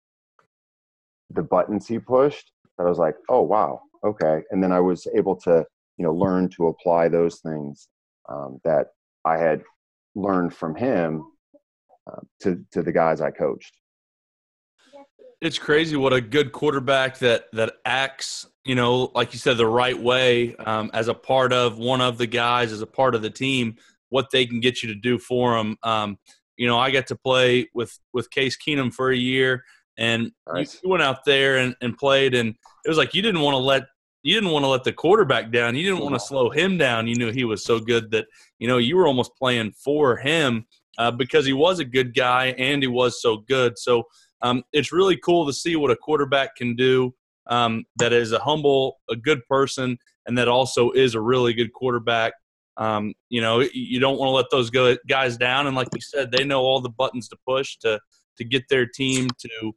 Speaker 3: the buttons he pushed, that I was like, oh wow, okay. And then I was able to, you know, learn to apply those things um, that I had learned from him uh, to to the guys I coached
Speaker 1: It's crazy what a good quarterback that that acts, you know, like you said, the right way um, as a part of one of the guys, as a part of the team, what they can get you to do for them. Um, you know, I got to play with with Case Keenum for a year, and nice. you went out there and, and played, and it was like you didn't want to let you didn't want to let the quarterback down. You didn't want to slow him down. You knew he was so good that you know you were almost playing for him uh, because he was a good guy and he was so good. So um, it's really cool to see what a quarterback can do. Um, that is a humble, a good person, and that also is a really good quarterback. Um, you know, you don't want to let those go, guys down. And like we said, they know all the buttons to push to to get their team to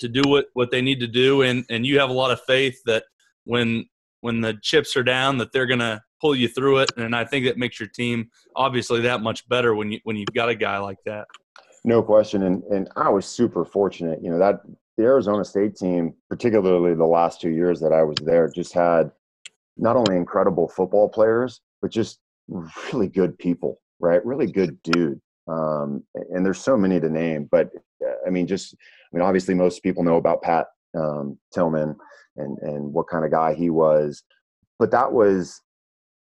Speaker 1: to do what what they need to do. And and you have a lot of faith that when when the chips are down that they're to pull you through it and i think that makes your team obviously that much better when you when you've got a guy like that
Speaker 3: no question. And and i was super fortunate you know that the arizona state team particularly the last two years that i was there just had not only incredible football players but just really good people right? Really good dude. Um, and there's so many to name but i mean just i mean obviously most people know about pat um, tillman and and what kind of guy he was. But that was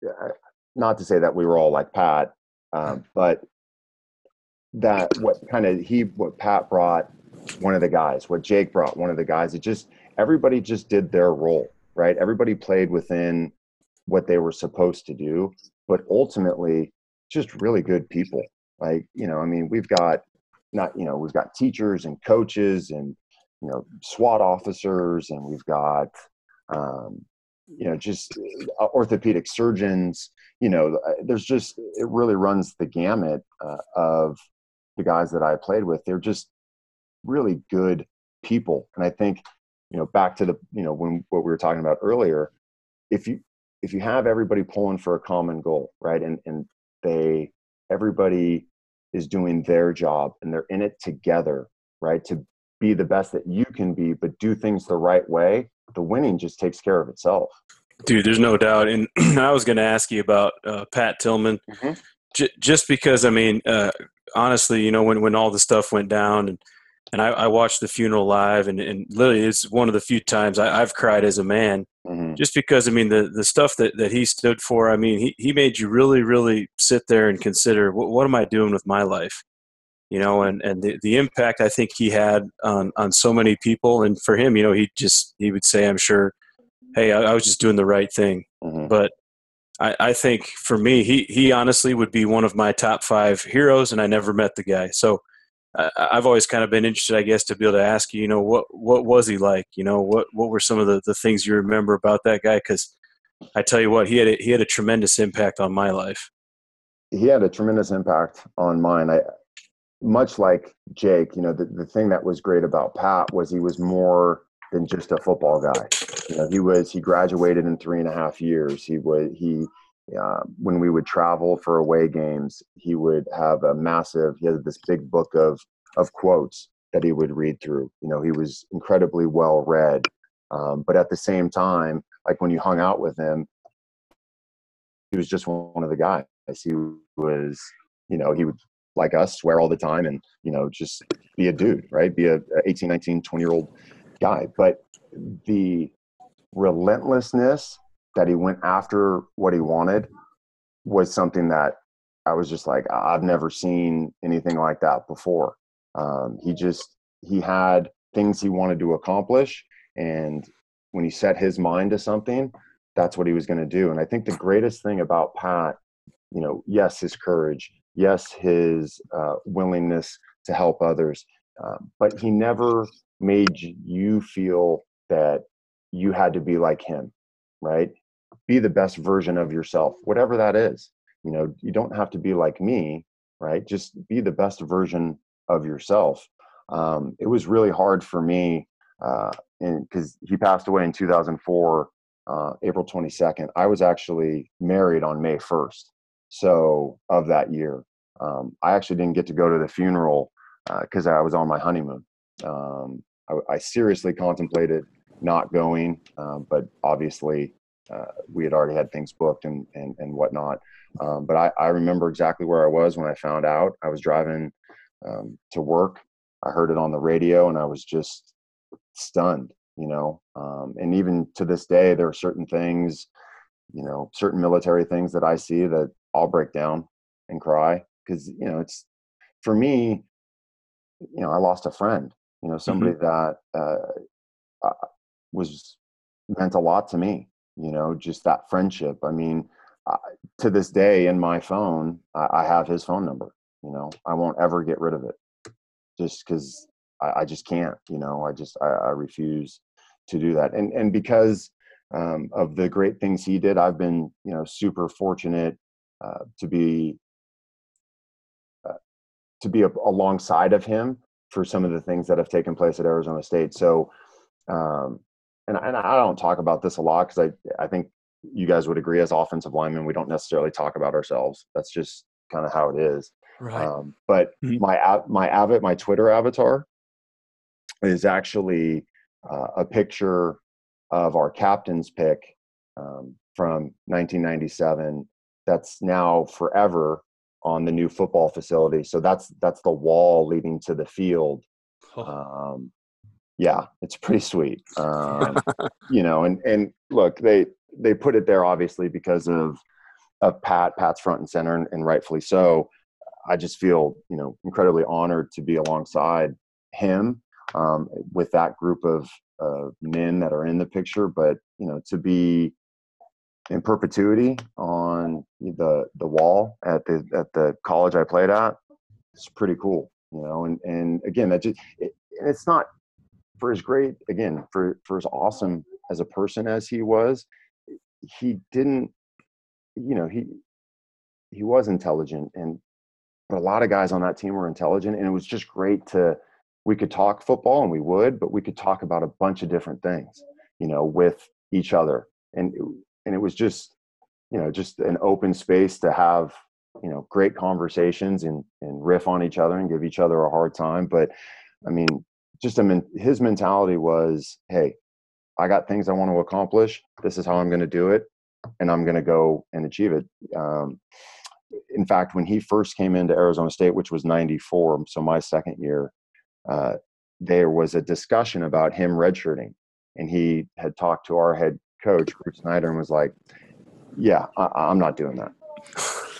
Speaker 3: uh, not to say that we were all like Pat, um, but that what kind of he what Pat brought one of the guys, what Jake brought one of the guys. It just everybody just did their role, right? Everybody played within what they were supposed to do, but ultimately just really good people. Like, you know, I mean, we've got not, you know, we've got teachers and coaches and you know SWAT officers, and we've got um, you know just uh, orthopedic surgeons. You know, uh, there's just it really runs the gamut uh, of the guys that I played with. They're just really good people, and I think you know back to the you know when what we were talking about earlier. If you if you have everybody pulling for a common goal, right, and and they everybody is doing their job and they're in it together, right, to be the best that you can be, but do things the right way, the winning just takes care of itself.
Speaker 2: Dude, there's no doubt. And *clears throat* I was going to ask you about uh, Pat Tillman, mm-hmm. J- just because, I mean, uh, honestly, you know, when, when all the stuff went down and, and I, I watched the funeral live and, and literally it's one of the few times I, have cried as a man mm-hmm. just because, I mean, the, the stuff that, that he stood for, I mean, he, he made you really, really sit there and consider what, what am I doing with my life? you know, and, and the, the impact I think he had on, on so many people. And for him, you know, he just, he would say, I'm sure, Hey, I, I was just doing the right thing. Mm-hmm. But I, I think for me, he, he honestly would be one of my top five heroes and I never met the guy. So I, I've always kind of been interested, I guess, to be able to ask you, you know, what, what was he like? You know, what, what were some of the, the things you remember about that guy? Cause I tell you what, he had a, he had a tremendous impact on my life.
Speaker 3: He had a tremendous impact on mine. I, much like Jake, you know, the, the thing that was great about Pat was he was more than just a football guy. You know, he was he graduated in three and a half years. He would he uh, when we would travel for away games, he would have a massive. He had this big book of of quotes that he would read through. You know, he was incredibly well read, um, but at the same time, like when you hung out with him, he was just one of the guys. He was, you know, he would like us swear all the time and you know just be a dude right be a 18 19 20 year old guy but the relentlessness that he went after what he wanted was something that i was just like i've never seen anything like that before. Um, he just he had things he wanted to accomplish and when he set his mind to something that's what he was going to do. And i think the greatest thing about pat you know yes his courage yes, his uh, willingness to help others, uh, but he never made you feel that you had to be like him, right? Be the best version of yourself, whatever that is. You know, you don't have to be like me, right? Just be the best version of yourself. Um, it was really hard for me because uh, he passed away in 2004, uh, April 22nd. I was actually married on May 1st so of that year. Um, I actually didn't get to go to the funeral because uh, I was on my honeymoon. Um, I, I, seriously contemplated not going, um, but obviously uh, we had already had things booked and and, and whatnot. Um, but I, I remember exactly where I was when I found out. I was driving um, to work I heard it on the radio, and I was just stunned. You know, um, and even to this day, there are certain things, you know, certain military things that I see that I'll break down and cry because you know it's for me. You know, I lost a friend. You know, somebody mm-hmm. that uh, was meant a lot to me. You know, just that friendship. I mean, uh, to this day in my phone, I, I, have his phone number. You know, I won't ever get rid of it, just because I, I, just can't. You know, I just I, I refuse to do that. And and because um, of the great things he did, I've been you know super fortunate uh, to be uh, to be a, alongside of him for some of the things that have taken place at Arizona State. So um, and, and I don't talk about this a lot because I, I think you guys would agree as offensive linemen, we don't necessarily talk about ourselves. That's just kind of how it is. Right. Um, but mm-hmm. my my avid my Twitter avatar is actually uh, a picture of our captain's pick um, from 1997. That's now forever on the new football facility. So that's that's the wall leading to the field. Oh. Um, yeah, it's pretty sweet. Um, *laughs* you know, and and look, they they put it there obviously because of of Pat. Pat's front and center, and, and rightfully so. I just feel you know incredibly honored to be alongside him um, with that group of uh, men that are in the picture. But you know, to be in perpetuity on the the wall at the at the college I played at, it's pretty cool. You know, and and again, that just it, it's not for as great again for for as awesome as a person as he was he didn't you know he he was intelligent and but a lot of guys on that team were intelligent and it was just great to we could talk football and we would but we could talk about a bunch of different things you know with each other and and it was just you know just an open space to have you know great conversations and and riff on each other and give each other a hard time but i mean just a men, his mentality was, hey, I got things I want to accomplish. This is how I'm going to do it, and I'm going to go and achieve it. Um, in fact, when he first came into Arizona State, which was '94, so my second year, uh, there was a discussion about him redshirting, and he had talked to our head coach, Bruce Snyder, and was like, "Yeah, I, am not doing that."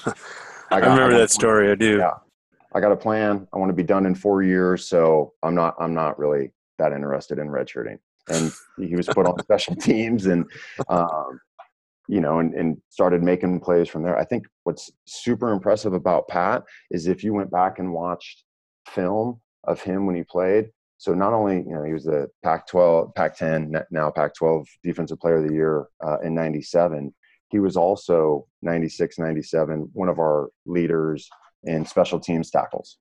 Speaker 2: I, *laughs* got, I remember I that story. I do.
Speaker 3: Yeah, I got a plan. I want to be done in four years, so I'm not I'm not really that interested in redshirting. And he was put on *laughs* special teams, and um, you know, and, and started making plays from there. I think what's super impressive about Pat is if you went back and watched film of him when he played. So not only you know he was the Pac-12, Pac-10, now Pac-12 Defensive Player of the Year uh, in '97. He was also 96, 97, one of our leaders in special teams tackles.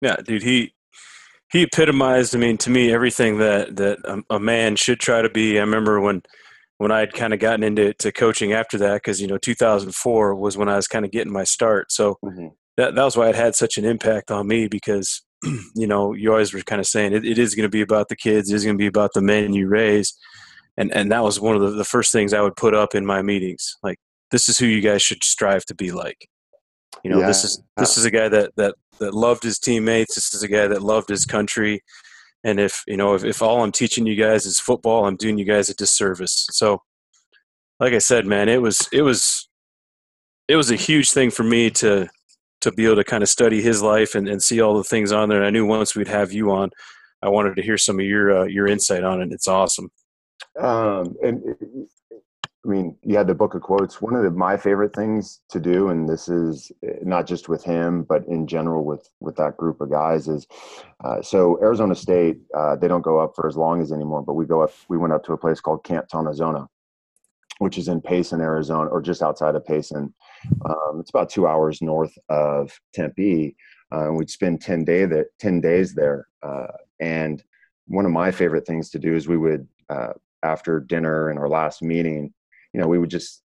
Speaker 2: Yeah, dude, he he epitomized. I mean, to me, everything that that a, a man should try to be. I remember when when I had kind of gotten into to coaching after that, because you know, 2004 was when I was kind of getting my start. So mm-hmm. that that was why it had such an impact on me because *clears throat* you know you always were kind of saying it, it is going to be about the kids, it is going to be about the men you raise, and and that was one of the, the first things I would put up in my meetings. Like, this is who you guys should strive to be like. You know, yeah. this is uh this is a guy that that that loved his teammates. This is a guy that loved his country. And if you know, if, if all I'm teaching you guys is football, I'm doing you guys a disservice. So, like I said, man, it was it was it was a huge thing for me to to be able to kind of study his life and, and see all the things on there. And I knew once we'd have you on, I wanted to hear some of your uh, your insight on it. It's awesome.
Speaker 3: Um, and I mean, you had the book of quotes. One of the, my favorite things to do, and this is eh, not just with him, but in general with with that group of guys, is uh, so Arizona State. Uh, they don't go up for as long as anymore, but we go up. We went up to a place called Camp Tontozona, which is in Payson, Arizona, or just outside of Payson. Um, it's about two hours north of Tempe, uh, we'd spend ten day that ten days there. Uh, and one of my favorite things to do is we would uh, after dinner and our last meeting you know, we would just,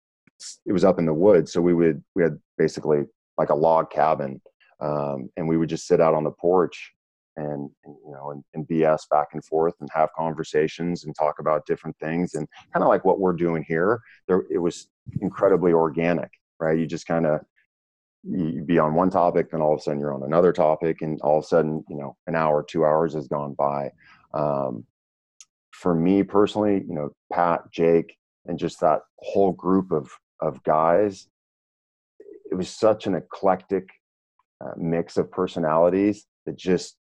Speaker 3: it was up in the woods. So we would, we had basically like a log cabin. Um, and we would just sit out on the porch and, and you know, and, and, BS back and forth and have conversations and talk about different things. And kind of like what we're doing here, there, it was incredibly organic, right? You just kind of, you be on one topic, then all of a sudden you're on another topic, and all of a sudden, you know, an hour, two hours has gone by. Um, for me personally, you know, Pat, Jake, and just that whole group of of guys, it was such an eclectic uh, mix of personalities that just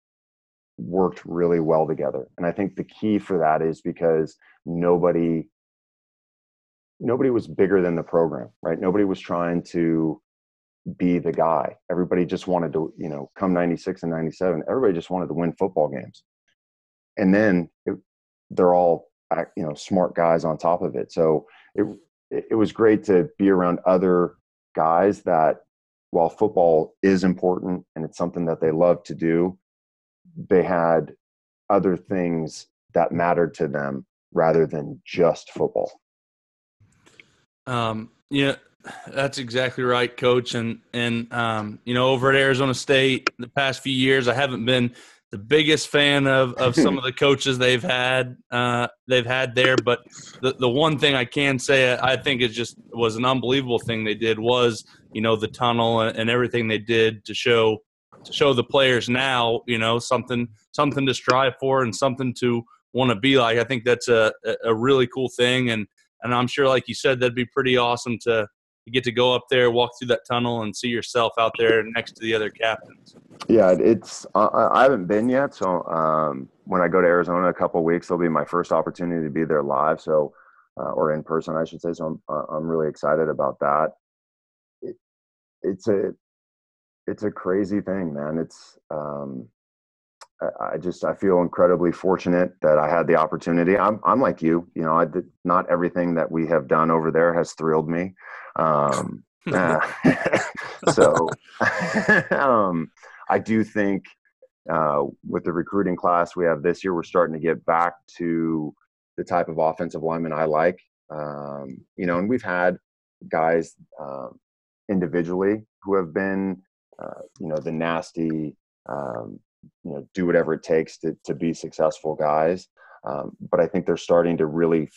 Speaker 3: worked really well together. And I think the key for that is because nobody nobody was bigger than the program, right? Nobody was trying to be the guy. Everybody just wanted to, you know, come 96 and 97, everybody just wanted to win football games. And then it, they're all, uh, you know, smart guys on top of it. So it, it was great to be around other guys that while football is important and it's something that they love to do, they had other things that mattered to them rather than just football.
Speaker 1: Um, yeah, that's exactly right, coach. And and um, you know, over at Arizona State, the past few years, I haven't been the biggest fan of, of some of the *laughs* coaches they've had uh, they've had there. But the the one thing I can say I think is just was an unbelievable thing they did was you know the tunnel and everything they did to show to show the players now you know something something to strive for and something to want to be like. I think that's a a really cool thing and and I'm sure like you said that'd be pretty awesome to get to go up there, walk through that tunnel, and see yourself out there next to the other captains.
Speaker 3: Yeah, it's uh, I haven't been yet, so um, when I go to Arizona in a couple weeks, it'll be my first opportunity to be there live, so uh, or in person, I should say. So I'm uh, I'm really excited about that. It, it's a it's a crazy thing, man. It's um, I just I feel incredibly fortunate that I had the opportunity. I'm I'm like you, you know. I did, not everything that we have done over there has thrilled me. Um, *laughs* uh, *laughs* so *laughs* um, I do think uh, with the recruiting class we have this year, we're starting to get back to the type of offensive lineman I like. Um, you know, and we've had guys um, individually who have been, uh, you know, the nasty, um, you know, do whatever it takes to to be successful guys. Um, but I think they're starting to really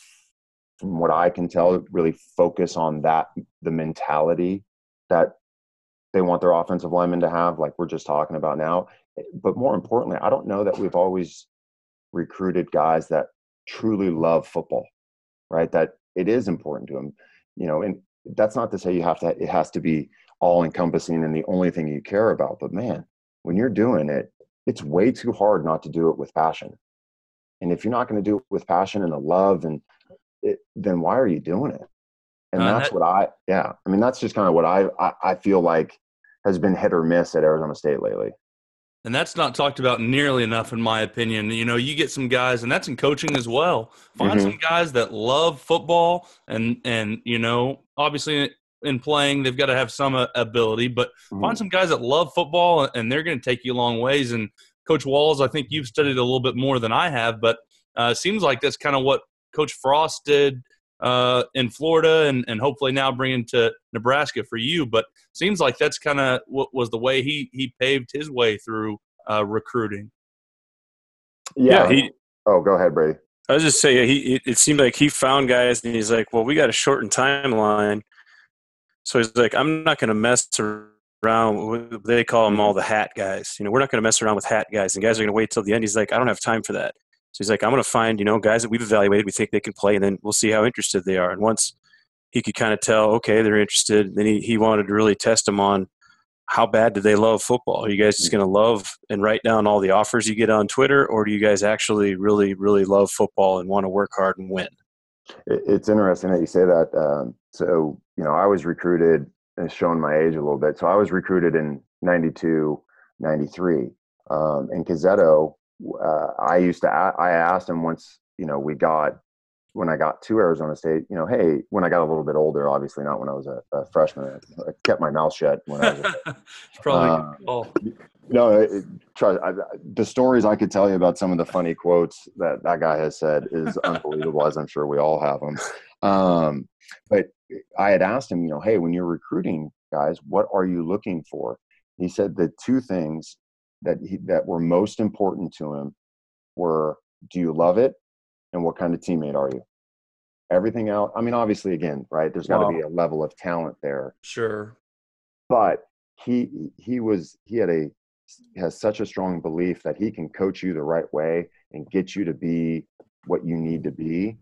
Speaker 3: from what I can tell, really focus on that the mentality that they want their offensive linemen to have, like we're just talking about now. But more importantly, I don't know that we've always recruited guys that truly love football, right? That it is important to them, you know. And that's not to say you have to. It has to be all encompassing and the only thing you care about. But man, when you're doing it, it's way too hard not to do it with passion. And if you're not going to do it with passion and the love and it, then why are you doing it? And uh, that's that, what I, yeah, I mean, that's just kind of what I, I, I feel like has been hit or miss at Arizona State lately.
Speaker 1: And that's not talked about nearly enough, in my opinion. You know, you get some guys, and that's in coaching as well. Find mm-hmm. some guys that love football, and and you know, obviously in playing, they've got to have some uh, ability. But mm-hmm. find some guys that love football, and they're going to take you a long ways. And Coach Walls, I think you've studied a little bit more than I have, but uh, seems like that's kind of what Coach Frost did uh, in Florida, and, and hopefully now bringing to Nebraska for you. But seems like that's kind of what was the way he he paved his way through uh, recruiting.
Speaker 3: Yeah. yeah. He. Oh, go ahead, Brady.
Speaker 2: I was just saying, he it, it seemed like he found guys, and he's like, "Well, we got a shortened timeline." So he's like, "I'm not going to mess around. They call them all mm-hmm. the hat guys. You know, we're not going to mess around with hat guys, and guys are going to wait till the end." He's like, "I don't have time for that." So he's like, I'm going to find, you know, guys that we've evaluated, we think they can play, and then we'll see how interested they are. And once he could kind of tell, okay, they're interested, then he, he wanted to really test them on how bad do they love football? Are you guys just mm. going to love and write down all the offers you get on Twitter, or do you guys actually really, really love football and want to work hard and win?
Speaker 3: It's interesting that you say that. Um, so, you know, I was recruited, and showing my age a little bit. So I was recruited in 92, 93. Um, and Cazzetto uh, I used to, I asked him once, you know, we got, when I got to Arizona State, you know, hey, when I got a little bit older, obviously not when I was a, a freshman, I kept my mouth shut when I was. A, *laughs*
Speaker 1: probably. Uh,
Speaker 3: no, it, try, I, the stories I could tell you about some of the funny quotes that that guy has said is *laughs* unbelievable, as I'm sure we all have them. Um, but I had asked him, you know, hey, when you're recruiting guys, what are you looking for? He said the two things that he, that were most important to him were do you love it and what kind of teammate are you everything else i mean obviously again right there's got to wow. be a level of talent there
Speaker 1: sure
Speaker 3: but he he was he had a has such a strong belief that he can coach you the right way and get you to be what you need to be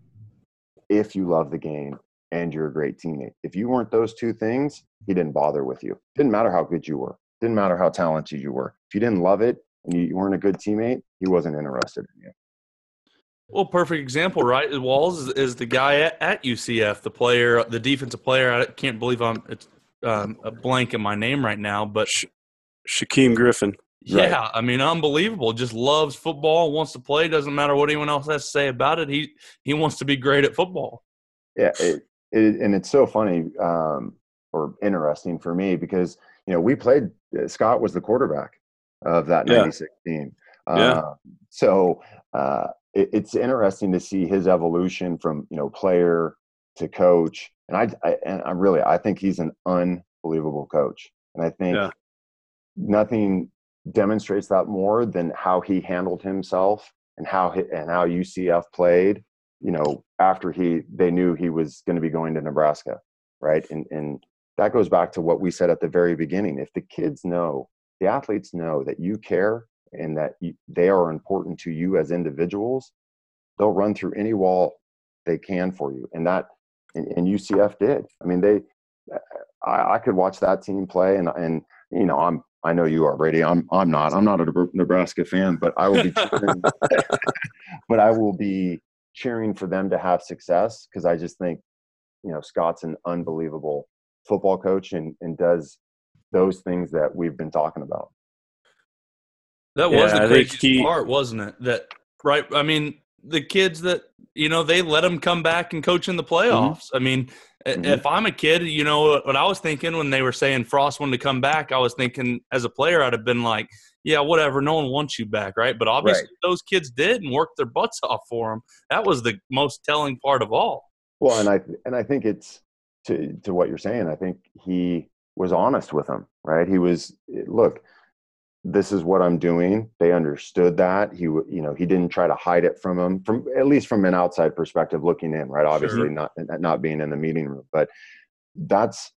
Speaker 3: if you love the game and you're a great teammate. If you weren't those two things, he didn't bother with you. Didn't matter how good you were. Didn't matter how talented you were. If you didn't love it and you weren't a good teammate, he wasn't interested in you.
Speaker 1: Well, perfect example, right? Walls is, is the guy at, at, UCF, the player, the defensive player. I can't believe I'm it's um, a blank in my name right now, but Sha-
Speaker 2: Shaquem Griffin.
Speaker 1: Yeah, right. I mean, unbelievable. Just loves football, wants to play. Doesn't matter what anyone else has to say about it. He he wants to be great at football.
Speaker 3: Yeah, it, it, and it's so funny um, or interesting for me because you know we played. Uh, Scott was the quarterback of that '96 yeah. team. Uh, yeah. So uh, it, it's interesting to see his evolution from you know player to coach, and I, I and I really I think he's an unbelievable coach, and I think yeah. nothing demonstrates that more than how he handled himself and how he, and how UCF played. You know, after he they knew he was going to be going to Nebraska, right? And and that goes back to what we said at the very beginning. If the kids know, the athletes know that you care and that you, they are important to you as individuals, they'll run through any wall they can for you. And that and, and UCF did. I mean, they. I, I could watch that team play, and and you know, I'm I know you are, Brady. I'm I'm not. I'm not a Nebraska fan, but I will be cheering, *laughs* *laughs* but I will be cheering for them to have success because I just think, you know, Scott's an unbelievable football coach and, and does those things that we've been talking about.
Speaker 1: That was yeah, the craziest he, part, wasn't it? That right? I mean, the kids that you know they let them come back and coach in the mm-hmm. playoffs. Mm-hmm. I mean, mm-hmm. if I'm a kid, you know what I was thinking when they were saying Frost wanted to come back. I was thinking as a player, I'd have been like, yeah, whatever. No one wants you back, right? But obviously, right. those kids did and worked their butts off for him. That was the most telling part of all.
Speaker 3: Well, and I and I think it's to to what you're saying. I think he was honest with them, right? He was look this is what I'm doing. They understood that. He, you know, he didn't try to hide it from them, from at least from an outside perspective looking in, right? Obviously, sure. not not being in the meeting room, but that's,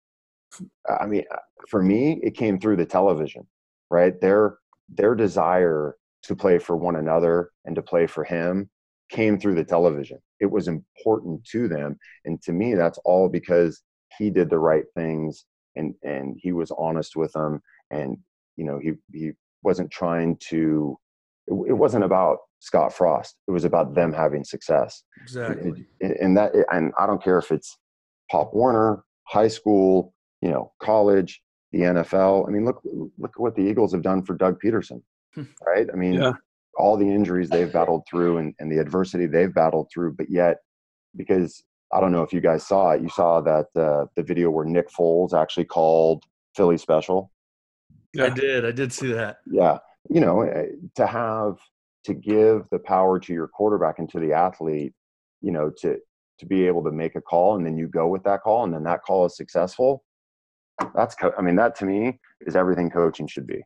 Speaker 3: I mean, uh, for me, it came through the television, right? Their their desire to play for one another and to play for him came through the television. It was important to them, and to me, that's all because he did the right things and and he was honest with them and you know he he wasn't trying to it, it wasn't about Scott Frost it was about them having success
Speaker 1: exactly
Speaker 3: and, and that and I don't care if it's Pop Warner high school you know college the NFL I mean look look at what the Eagles have done for Doug Pederson hmm. right I mean yeah. all the injuries they've battled through and, and the adversity they've battled through but yet because I don't know if you guys saw it. You saw that uh, the video where Nick Foles actually called Philly special
Speaker 1: yeah. I did. I did see that.
Speaker 3: Yeah. You know, eh, to have to give the power to your quarterback and to the athlete, you know, to to be able to make a call and then you go with that call and then that call is successful. That's co- I mean, that to me is everything coaching should be.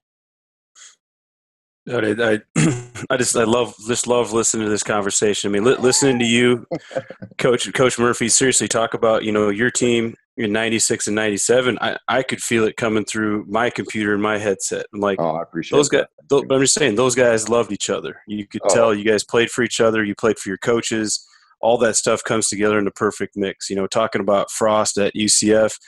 Speaker 2: I, I, *clears throat* I just I love just love listening to this conversation. I mean, li- listening to you, *laughs* Coach Coach Murphy, seriously talk about you know your team in 96 and 97 I, I could feel it coming through my computer and my headset. I'm like
Speaker 3: oh, I appreciate
Speaker 2: those guys those, i'm just saying those guys loved each other. You could oh. tell you guys played for each other you played for your coaches. All that stuff comes together in the perfect mix. You know talking about frost at ucf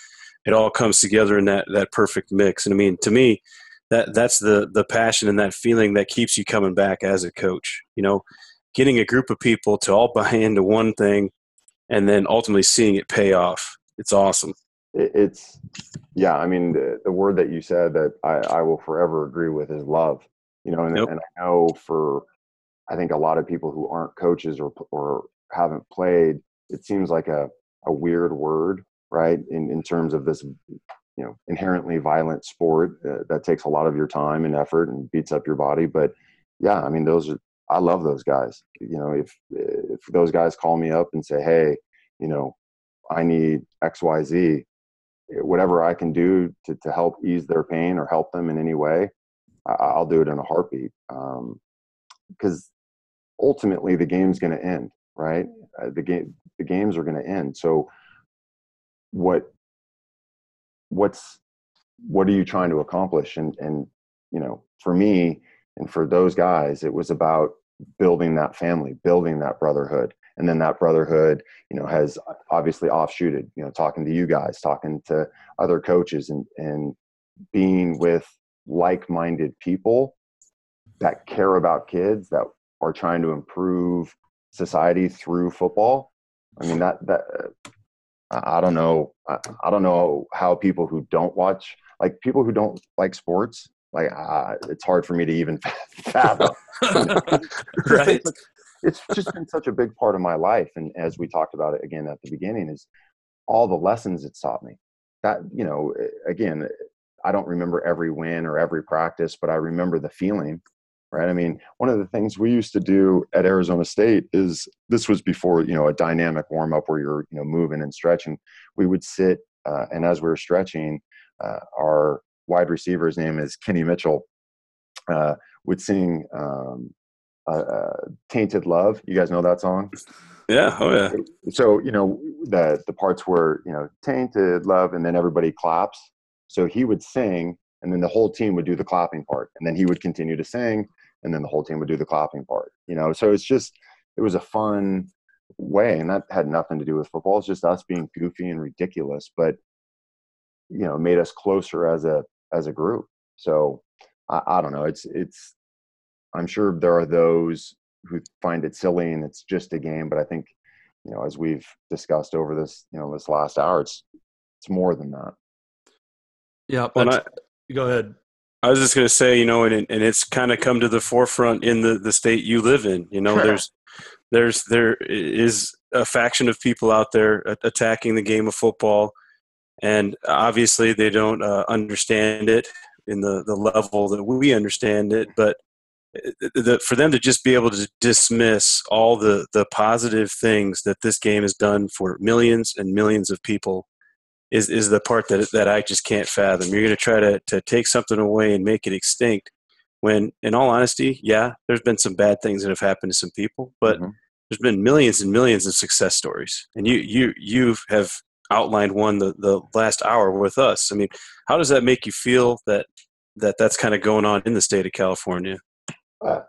Speaker 2: it all comes together in that that perfect mix. And i mean to me that that's the the passion and that feeling that keeps you coming back as a coach. You know getting a group of people to all buy *laughs* into one thing and then ultimately seeing it pay off it's awesome.
Speaker 3: It's yeah. I mean, the, the word that you said that I, I will forever agree with is love. You know, and, yep. and I know for I think a lot of people who aren't coaches or or haven't played, it seems like a a weird word, right? In in terms of this, you know, inherently violent sport uh, that takes a lot of your time and effort and beats up your body. But yeah, I mean, those are I love those guys. You know, if if those guys call me up and say, hey, you know, I need XYZ, whatever I can do to, to help ease their pain or help them in any way, I, will do it in a heartbeat. Because um, ultimately, the game's going to end, right? Uh, the game, the games are going to end. So, what, what's what are you trying to accomplish and and you know for me and for those guys it was about building that family building that brotherhood and then that brotherhood you know has obviously offshooted you know talking to you guys talking to other coaches and and being with like-minded people that care about kids that are trying to improve society through football. I mean that that i don't know I, I don't know how people who don't watch like people who don't like sports like uh, it's hard for me to even *laughs* fathom. *laughs*
Speaker 2: Right *laughs*
Speaker 3: it's just been such a big part of my life and as we talked about it again at the beginning is all the lessons it taught me. That you know again i don't remember every win or every practice but i remember the feeling right? I mean one of the things we used to do at arizona state is this was before you know a dynamic warm up where you're you know moving and stretching. We would sit uh, and as we were stretching uh, our wide receiver's name is kenny mitchell uh, would sing um, uh, uh, "Tainted Love." You guys know that song?
Speaker 2: Yeah. Oh yeah.
Speaker 3: So you know the the parts were you know "Tainted Love" and then everybody claps. So he would sing, and then the whole team would do the clapping part, and then he would continue to sing, and then the whole team would do the clapping part. You know, so it's just it was a fun way, and that had nothing to do with football. It's just us being goofy and ridiculous, but you know, made us closer as a as a group. So I, I don't know. It's it's I'm sure there are those who find it silly and it's just a game, but I think, you know, as we've discussed over this, you know, this last hour, it's it's more than that.
Speaker 1: Yeah. Well, I, go ahead.
Speaker 2: I was just going to say, you know, and and it's kind of come to the forefront in the the state you live in. You know, there's there's there is a faction of people out there attacking the game of football, and obviously they don't uh, understand it in the the level that we understand it, but the, for them to just be able to dismiss all the the positive things that this game has done for millions and millions of people is is the part that that I just can't fathom. You're going to try to to take something away and make it extinct when in all honesty, yeah, there's been some bad things that have happened to some people, but mm-hmm. there's been millions and millions of success stories. And you you you have outlined one the the last hour with us. I mean, how does that make you feel that that that's kind of going on in the state of California?
Speaker 3: Uh,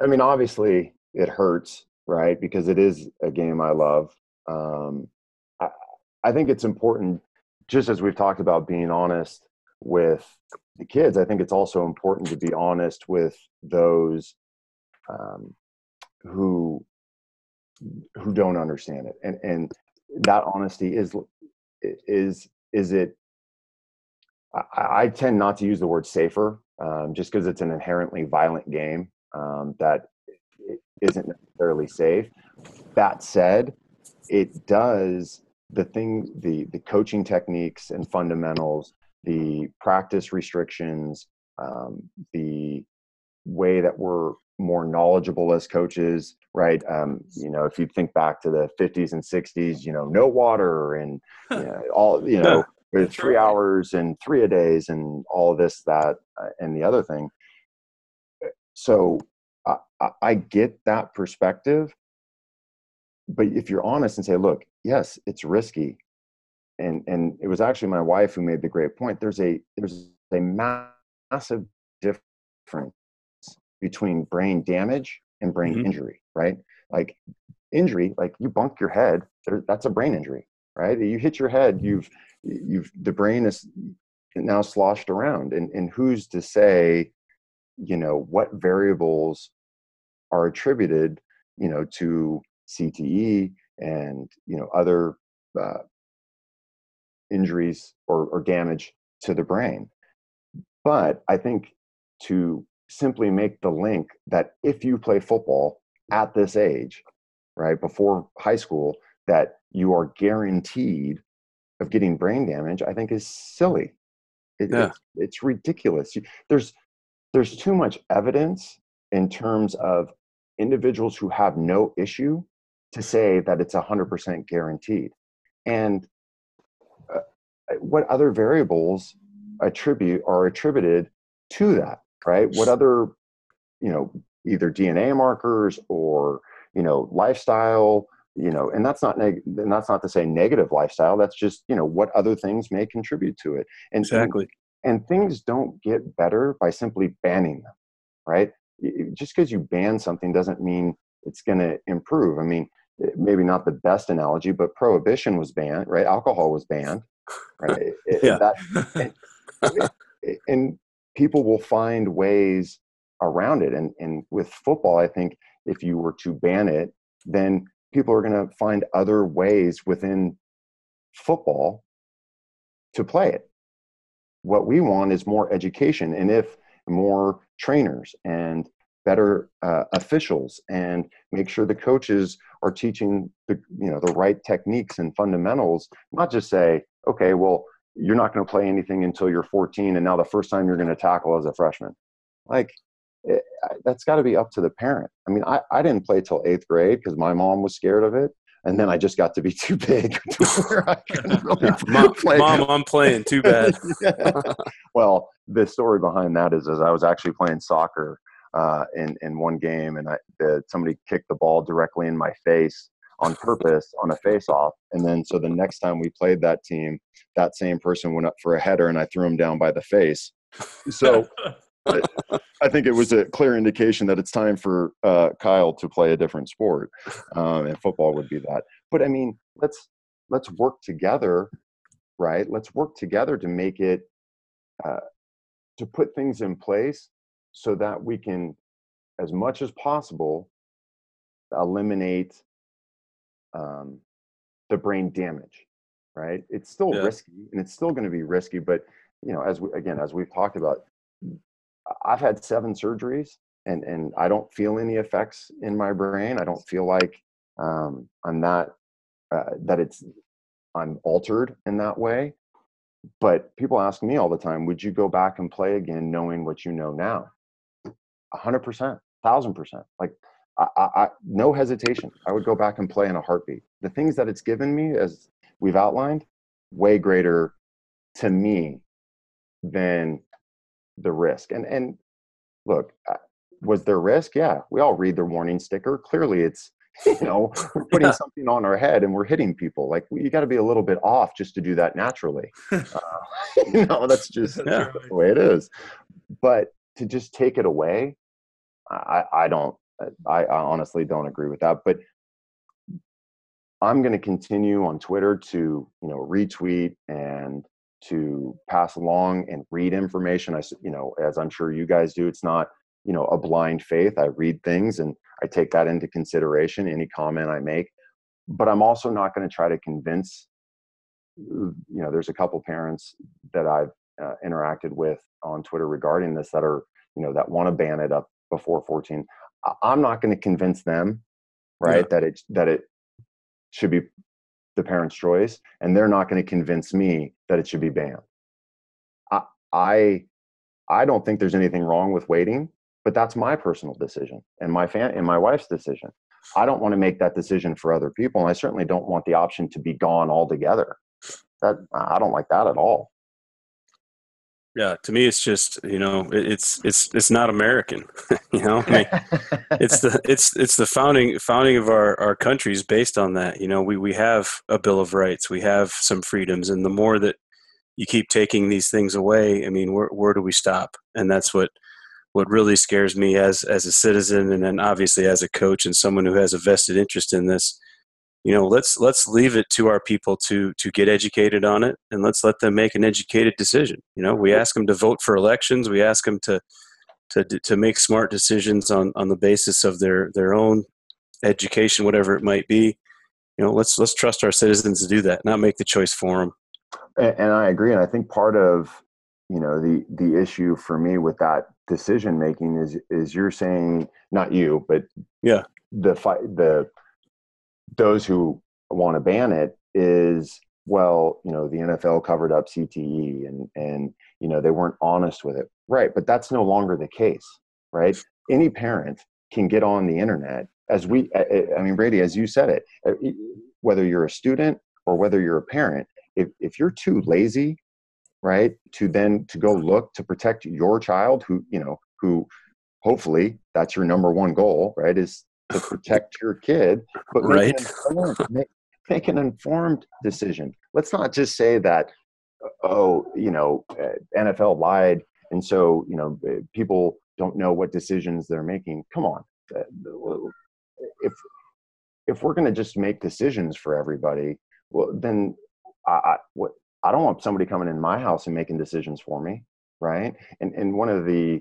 Speaker 3: I mean, obviously, it hurts, right? Because it is a game I love. Um, I, I think it's important, just as we've talked about being honest with the kids. I think it's also important to be honest with those um, who who don't understand it, and and that honesty is is is it. I, I tend not to use the word safer um, just because it's an inherently violent game um, that isn't necessarily safe. That said, it does the thing, the the coaching techniques and fundamentals, the practice restrictions, um, the way that we're more knowledgeable as coaches, right? Um, you know, if you think back to the 50s and 60s, you know, no water and you know, all, you know, three hours and three a days and all this, that, uh, and the other thing so I, I get that perspective. But if you're honest and say look yes it's risky and and it was actually my wife who made the great point there's a there's a massive difference between brain damage and brain mm-hmm. injury right? Like injury like you bunk your head that's a brain injury right? You hit your head you've you've the brain is now sloshed around and and who's to say you know what variables are attributed you know to cte and you know other uh, injuries or, or damage to the brain. But i think to simply make the link that if you play football at this age right before high school that you are guaranteed of getting brain damage i think is silly. It, yeah. it's, it's ridiculous. There's there's too much evidence in terms of individuals who have no issue to say that it's 100% guaranteed. And uh, what other variables attribute are attributed to that, right? What other, you know, either DNA markers or, you know, lifestyle, you know, and that's not neg- and that's not to say negative lifestyle. That's just, you know, what other things may contribute to it. And
Speaker 2: exactly.
Speaker 3: And things don't get better by simply banning them, right? Just because you ban something doesn't mean it's going to improve. I mean, eh, maybe not the best analogy, but prohibition was banned, right? Alcohol was banned, right? *laughs*
Speaker 2: yeah.
Speaker 3: That, and, *laughs* and, people will find ways around it. And, and with football, I think if you were to ban it, then people are going to find other ways within football to play it. What we want is more education. And if more trainers and better uh, officials and make sure the coaches are teaching the you know the right techniques and fundamentals not just say okay well you're not going to play anything until you're 14 and now the first time you're going to tackle as a freshman like it, eh, that's got to be up to the parent i mean i, I didn't play till eighth grade because my mom was scared of it and then I just got to be *laughs* too big to *laughs* where I couldn't really *laughs*
Speaker 2: mom, play. Mom, I'm playing too bad.
Speaker 3: well, the story behind that is, is I was actually playing soccer uh, in in one game, and I, the, somebody kicked the ball directly in my face on purpose on a face off. And then so the next time we played that team, that same person went up for a header, and I threw him down by the face. So. I think it was a clear indication that it's time for uh, Kyle to play a different sport, um, and football would be that. But I mean, let's let's work together, right? Let's work together to make it uh, to put things in place so that we can, as much as possible, eliminate um, the brain damage. Right? It's still yeah. risky, and it's still going to be risky. But you know, as we, again, as we've talked about, I've had seven surgeries, and and I don't feel any effects in my brain. I don't feel like um, I'm not uh, that it's I'm altered in that way. But people ask me all the time, would you go back and play again knowing what you know now? hundred percent, thousand percent. Like I, I, no hesitation. I would go back and play in a heartbeat. The things that it's given me, as we've outlined, way greater to me than the risk. And and look, uh, was there risk? Yeah, we all read the warning sticker. Clearly, it's you *laughs* know we're *laughs* putting something on our head and we're hitting people. Like you got to be a little bit off just to do that naturally. *laughs* Uh, you know, that's just yeah. the way it is. But to just take it away I, I don't I, I honestly don't agree with that. But I'm going to continue on Twitter to you know retweet and to pass along and read information. I you know as I'm sure you guys do. It's not you know a blind faith. I read things and I take that into consideration. Any comment I make, but I'm also not going to try to convince. You know, there's a couple parents that I've uh, interacted with on Twitter regarding this that are you know that want to ban it up before 14 i'm not going to convince them right yeah. that it that it should be the parent's choice and they're not going to convince me that it should be banned. I, I i don't think there's anything wrong with waiting but that's my personal decision and my fan and my wife's decision. I don't want to make that decision for other people and i certainly don't want the option to be gone altogether. That i don't like that at all
Speaker 2: yeah, to me, it's just you know, it's it's it's not American. *laughs* you know, I mean, it's the *laughs* it's it's the founding founding of our our country is based on that. You know, we we have a Bill of Rights, we have some freedoms, and the more that you keep taking these things away, I mean, where where do we stop? And that's what what really scares me as as a citizen, and then obviously as a coach and someone who has a vested interest in this you know let's let's leave it to our people to to get educated on it and let's let them make an educated decision. You know we ask them to vote for elections. We ask them to to to make smart decisions on on the basis of their their own education whatever it might be. You know let's let's trust our citizens to do that not make the choice for them
Speaker 3: and, and i agree and i think part of you know the the issue for me with that decision making is is you're saying not you but
Speaker 2: yeah.
Speaker 3: the fight the those who want to ban it is well you know the nfl covered up cte and and you know they weren't honest with it. Right but that's no longer the case right? Any parent can get on the internet as we i mean brady as you said it uh, whether you're a student or whether you're a parent if, if you're too lazy right to then to go look to protect your child who you know who hopefully that's your number one goal right is to protect your kid, but
Speaker 2: right.
Speaker 3: make, an informed, make, make an informed decision. Let's not just say that oh, you know, uh, NFL lied, and so you know, uh, people don't know what decisions they're making. Come on, uh, if if we're going to just make decisions for everybody, well, then I, I what I don't want somebody coming in my house and making decisions for me, right? And and one of the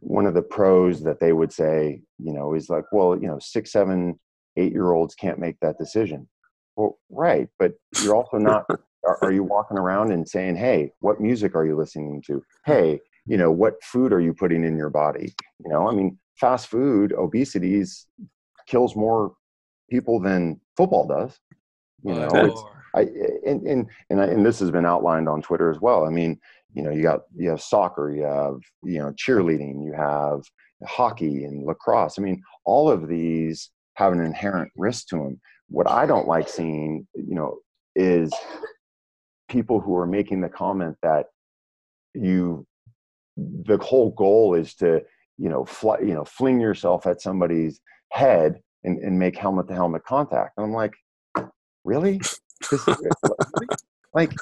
Speaker 3: one of the pros that they would say, you know, is like, well, you know, six, seven, eight year olds can't make that decision. Well, right, but you're also *laughs* not. are, are you walking around and saying, hey, what music are you listening to? Hey, you know, what food are you putting in your body? You know, I mean, fast food, obesity kills more people than football does. You oh, know, it's, I, and and and, I, and this has been outlined on Twitter as well. I mean, you know, you got you have soccer, you have you know cheerleading, you have hockey and lacrosse. I mean, all of these have an inherent risk to them. What I don't like seeing, you know, is people who are making the comment that you the whole goal is to you know you know fling yourself at somebody's head and, and make helmet to helmet contact and i'm like really like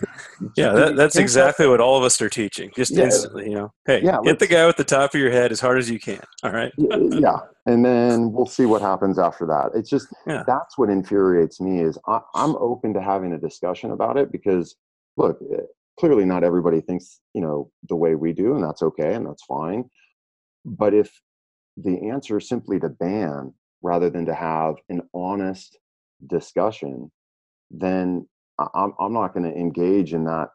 Speaker 2: yeah that, that's exactly what all of us are teaching just yeah, instantly you know? Hey yeah, hit the guy with the top of your head as hard as you can all right? *laughs*
Speaker 3: Yeah and then we'll see what happens after that. It's just yeah. that's what infuriates me is I, i'm open to having a discussion about it because look eh, clearly not everybody thinks you know the way we do and that's okay and that's fine. But if the answer is simply to ban rather than to have an honest discussion then i'm, I'm not going to engage in that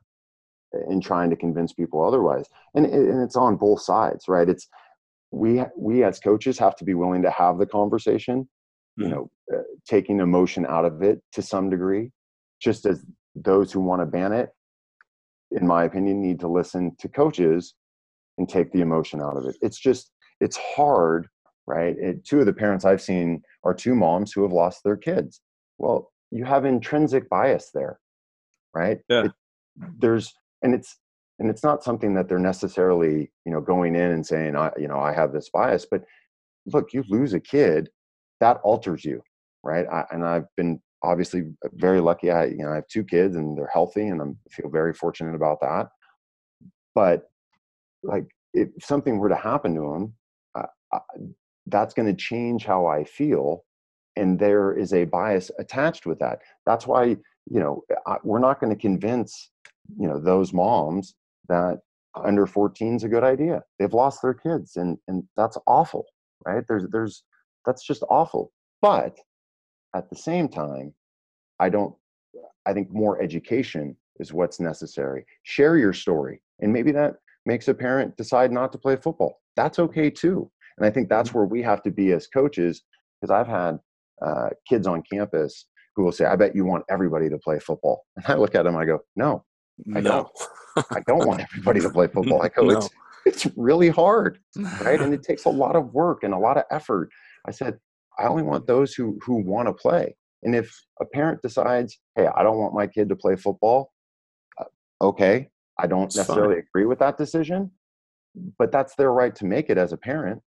Speaker 3: in trying to convince people otherwise and, and it's on both sides right it's we we as coaches have to be willing to have the conversation you mm-hmm. know uh, taking emotion out of it to some degree just as those who want to ban it in my opinion, need to listen to coaches and take the emotion out of it. It's just, it's hard, right? It, two of the parents I've seen are two moms who have lost their kids. Well, you have intrinsic bias there, right?
Speaker 2: Yeah.
Speaker 3: It, there's, and it's, and it's not something that they're necessarily, you know, going in and saying, I, you know, I have this bias, but look, you lose a kid, that alters you, right? I, and I've been obviously very lucky. I you know I have two kids and they're healthy, and I feel very fortunate about that. But like if something were to happen to them, uh, I, that's going to change how I feel, and there is a bias attached with that. That's why you know I, we're not going to convince you know those moms that under 14 is a good idea. They've lost their kids, and and that's awful, right? There's there's that's just awful. But at the same time, I don't, I think more education is what's necessary. Share your story. And maybe that makes a parent decide not to play football. That's okay too. And I think that's mm-hmm. where we have to be as coaches, because I've had uh, kids on campus who will say, I bet you want everybody to play football. *laughs* And I look at them, I go, no, I no. don't. I don't want everybody to play football. I *laughs* go, no. it's, it's really hard, right? And *laughs* it takes a lot of work and a lot of effort. I said, I only want those who who want to play. And if a parent decides, hey, I don't want my kid to play football, uh, okay, I don't it's necessarily fine. agree with that decision, but that's their right to make it as a parent.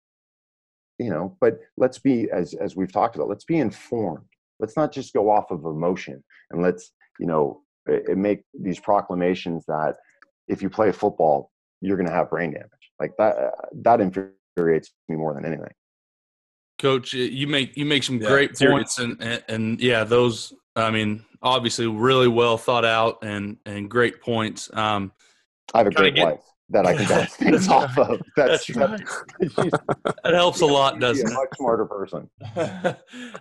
Speaker 3: You know, but let's be as as we've talked about, let's be informed. Let's not just go off of emotion and let's, you know, it, it make these proclamations that if you play football, you're going to have brain damage. Like that uh, that infuriates me more than anything.
Speaker 1: Coach, you make you make some yeah, great points, and, and, and yeah, those I mean, obviously, really well thought out and and great points. Um,
Speaker 3: I have a great get, wife that I *laughs* can bounce things off of. That's,
Speaker 1: that's right. *laughs* that helps a lot, doesn't
Speaker 3: it? A much smarter person. *laughs*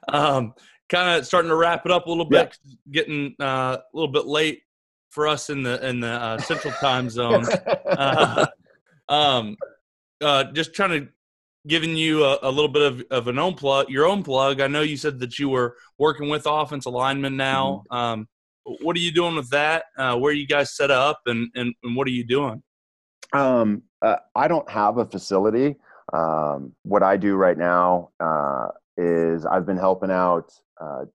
Speaker 1: um, kind of starting to wrap it up a little bit, yeah. getting uh, a little bit late for us in the in the uh, central time zone. Uh, um, uh, just trying to giving you a, a, little bit of, of an own plug, your own plug. I know you said that you were working with offensive linemen now. Mm-hmm. Um, what are you doing with that? Uh, where you guys set up, and, and, and what are you doing?
Speaker 3: Um, uh, I don't have a facility. Um, what I do right now uh, is I've been helping out uh,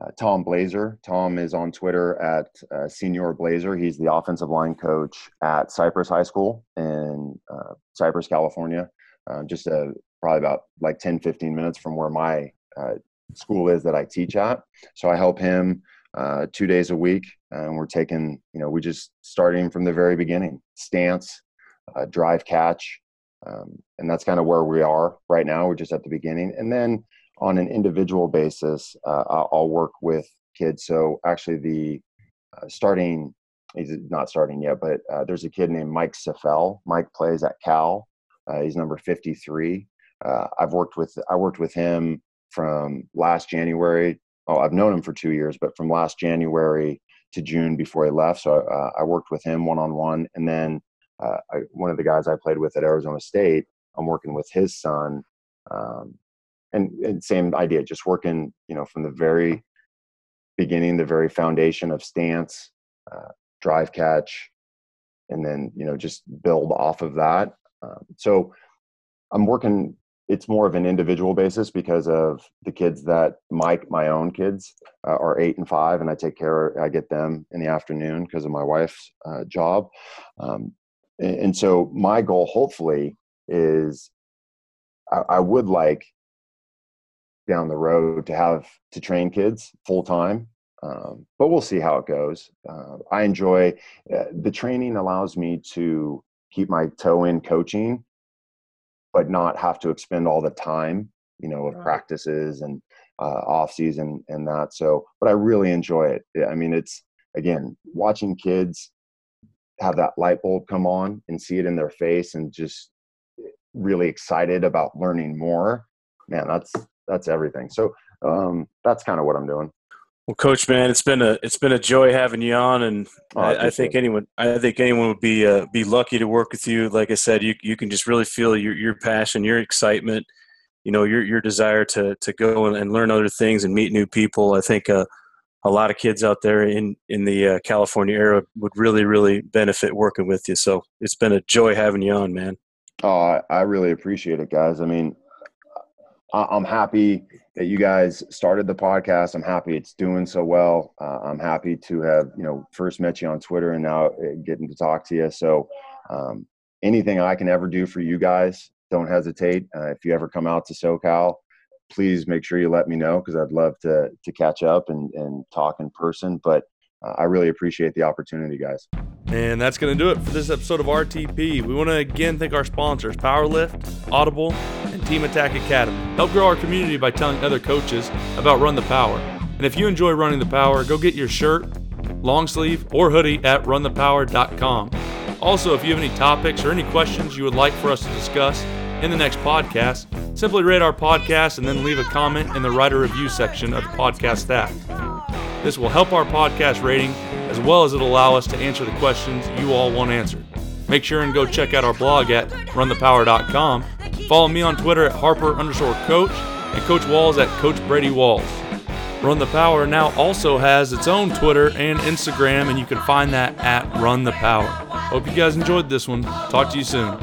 Speaker 3: uh, Tom Blazer. Tom is on Twitter at uh, Senior Blazer. He's the offensive line coach at Cypress High School in Cypress, California uh, just probably about like 10, 15 minutes from where my uh, school is that I teach at. So I help him uh, two days a week, and we're taking, you know, we just starting from the very beginning, stance, uh, drive, catch, um, and that's kind of where we are right now. We're just at the beginning, and then on an individual basis, uh, I'll work with kids. So actually, the uh, starting he's not starting yet, but uh, there's a kid named Mike Saffell. Mike plays at Cal. Uh, he's number 53. Uh, I've worked with I worked with him from last January. Oh, I've known him for two years, but from last January to June before he left. So uh, I worked with him one on one, and then uh, I, one of the guys I played with at Arizona State, I'm working with his son. Um, and, and same idea, just working, you know, from the very beginning, the very foundation of stance, uh, drive catch, and then you know just build off of that. Um, so I'm working. It's more of an individual basis because of the kids that my my own kids uh, are eight and five, and I take care. I get them in the afternoon because of my wife's uh, job, um, and, and, so my goal, hopefully, is I, I would like down the road to have to train kids full time um, but we'll see how it goes. Uh, I enjoy uh, the training allows me to keep my toe in coaching, but not have to expend all the time, you know, of right. practices and uh, off season and that. So, but I really enjoy it. I mean, it's again watching kids have that light bulb come on and see it in their face and just really excited about learning more. Man, that's that's everything. So um, that's kind of what I'm doing.
Speaker 2: Well, Coach, man, it's been a it's been a joy having you on, and oh, I, I, think anyone I think anyone would be uh, be lucky to work with you. Like I said, you you can just really feel your your passion, your excitement, you know, your your desire to to go and, and learn other things and meet new people. I think uh, a lot of kids out there in in the uh, California area would really really benefit working with you. So it's been a joy having you on, man.
Speaker 3: Oh, I really appreciate it, guys. I mean, I'm happy that you guys started the podcast. I'm happy it's doing so well. Uh, I'm happy to have you know first met you on Twitter and now uh, getting to talk to you. So um, anything I can ever do for you guys, don't hesitate. Uh, if you ever come out to SoCal, please make sure you let me know because I'd love to to catch up and and talk in person. But uh, I really appreciate the opportunity, guys.
Speaker 1: And that's going to do it for this episode of RTP. We want to again thank our sponsors, Powerlift, Audible, Team Attack Academy. Help grow our community by telling other coaches about Run the Power. And if you enjoy running the power, go get your shirt, long sleeve, or hoodie at runthepower.com. Also, if you have any topics or any questions you would like for us to discuss in the next podcast, simply rate our podcast and then leave a comment in the writer review section of the podcast staff. This will help our podcast rating as well as it'll allow us to answer the questions you all want answered. Make sure and go check out our blog at runthepower.com. Follow me on Twitter at Harper underscore coach and Coach Walls at Coach Brady Walls. Run the Power now also has its own Twitter and Instagram, and you can find that at Run the Power. Hope you guys enjoyed this one. Talk to you soon.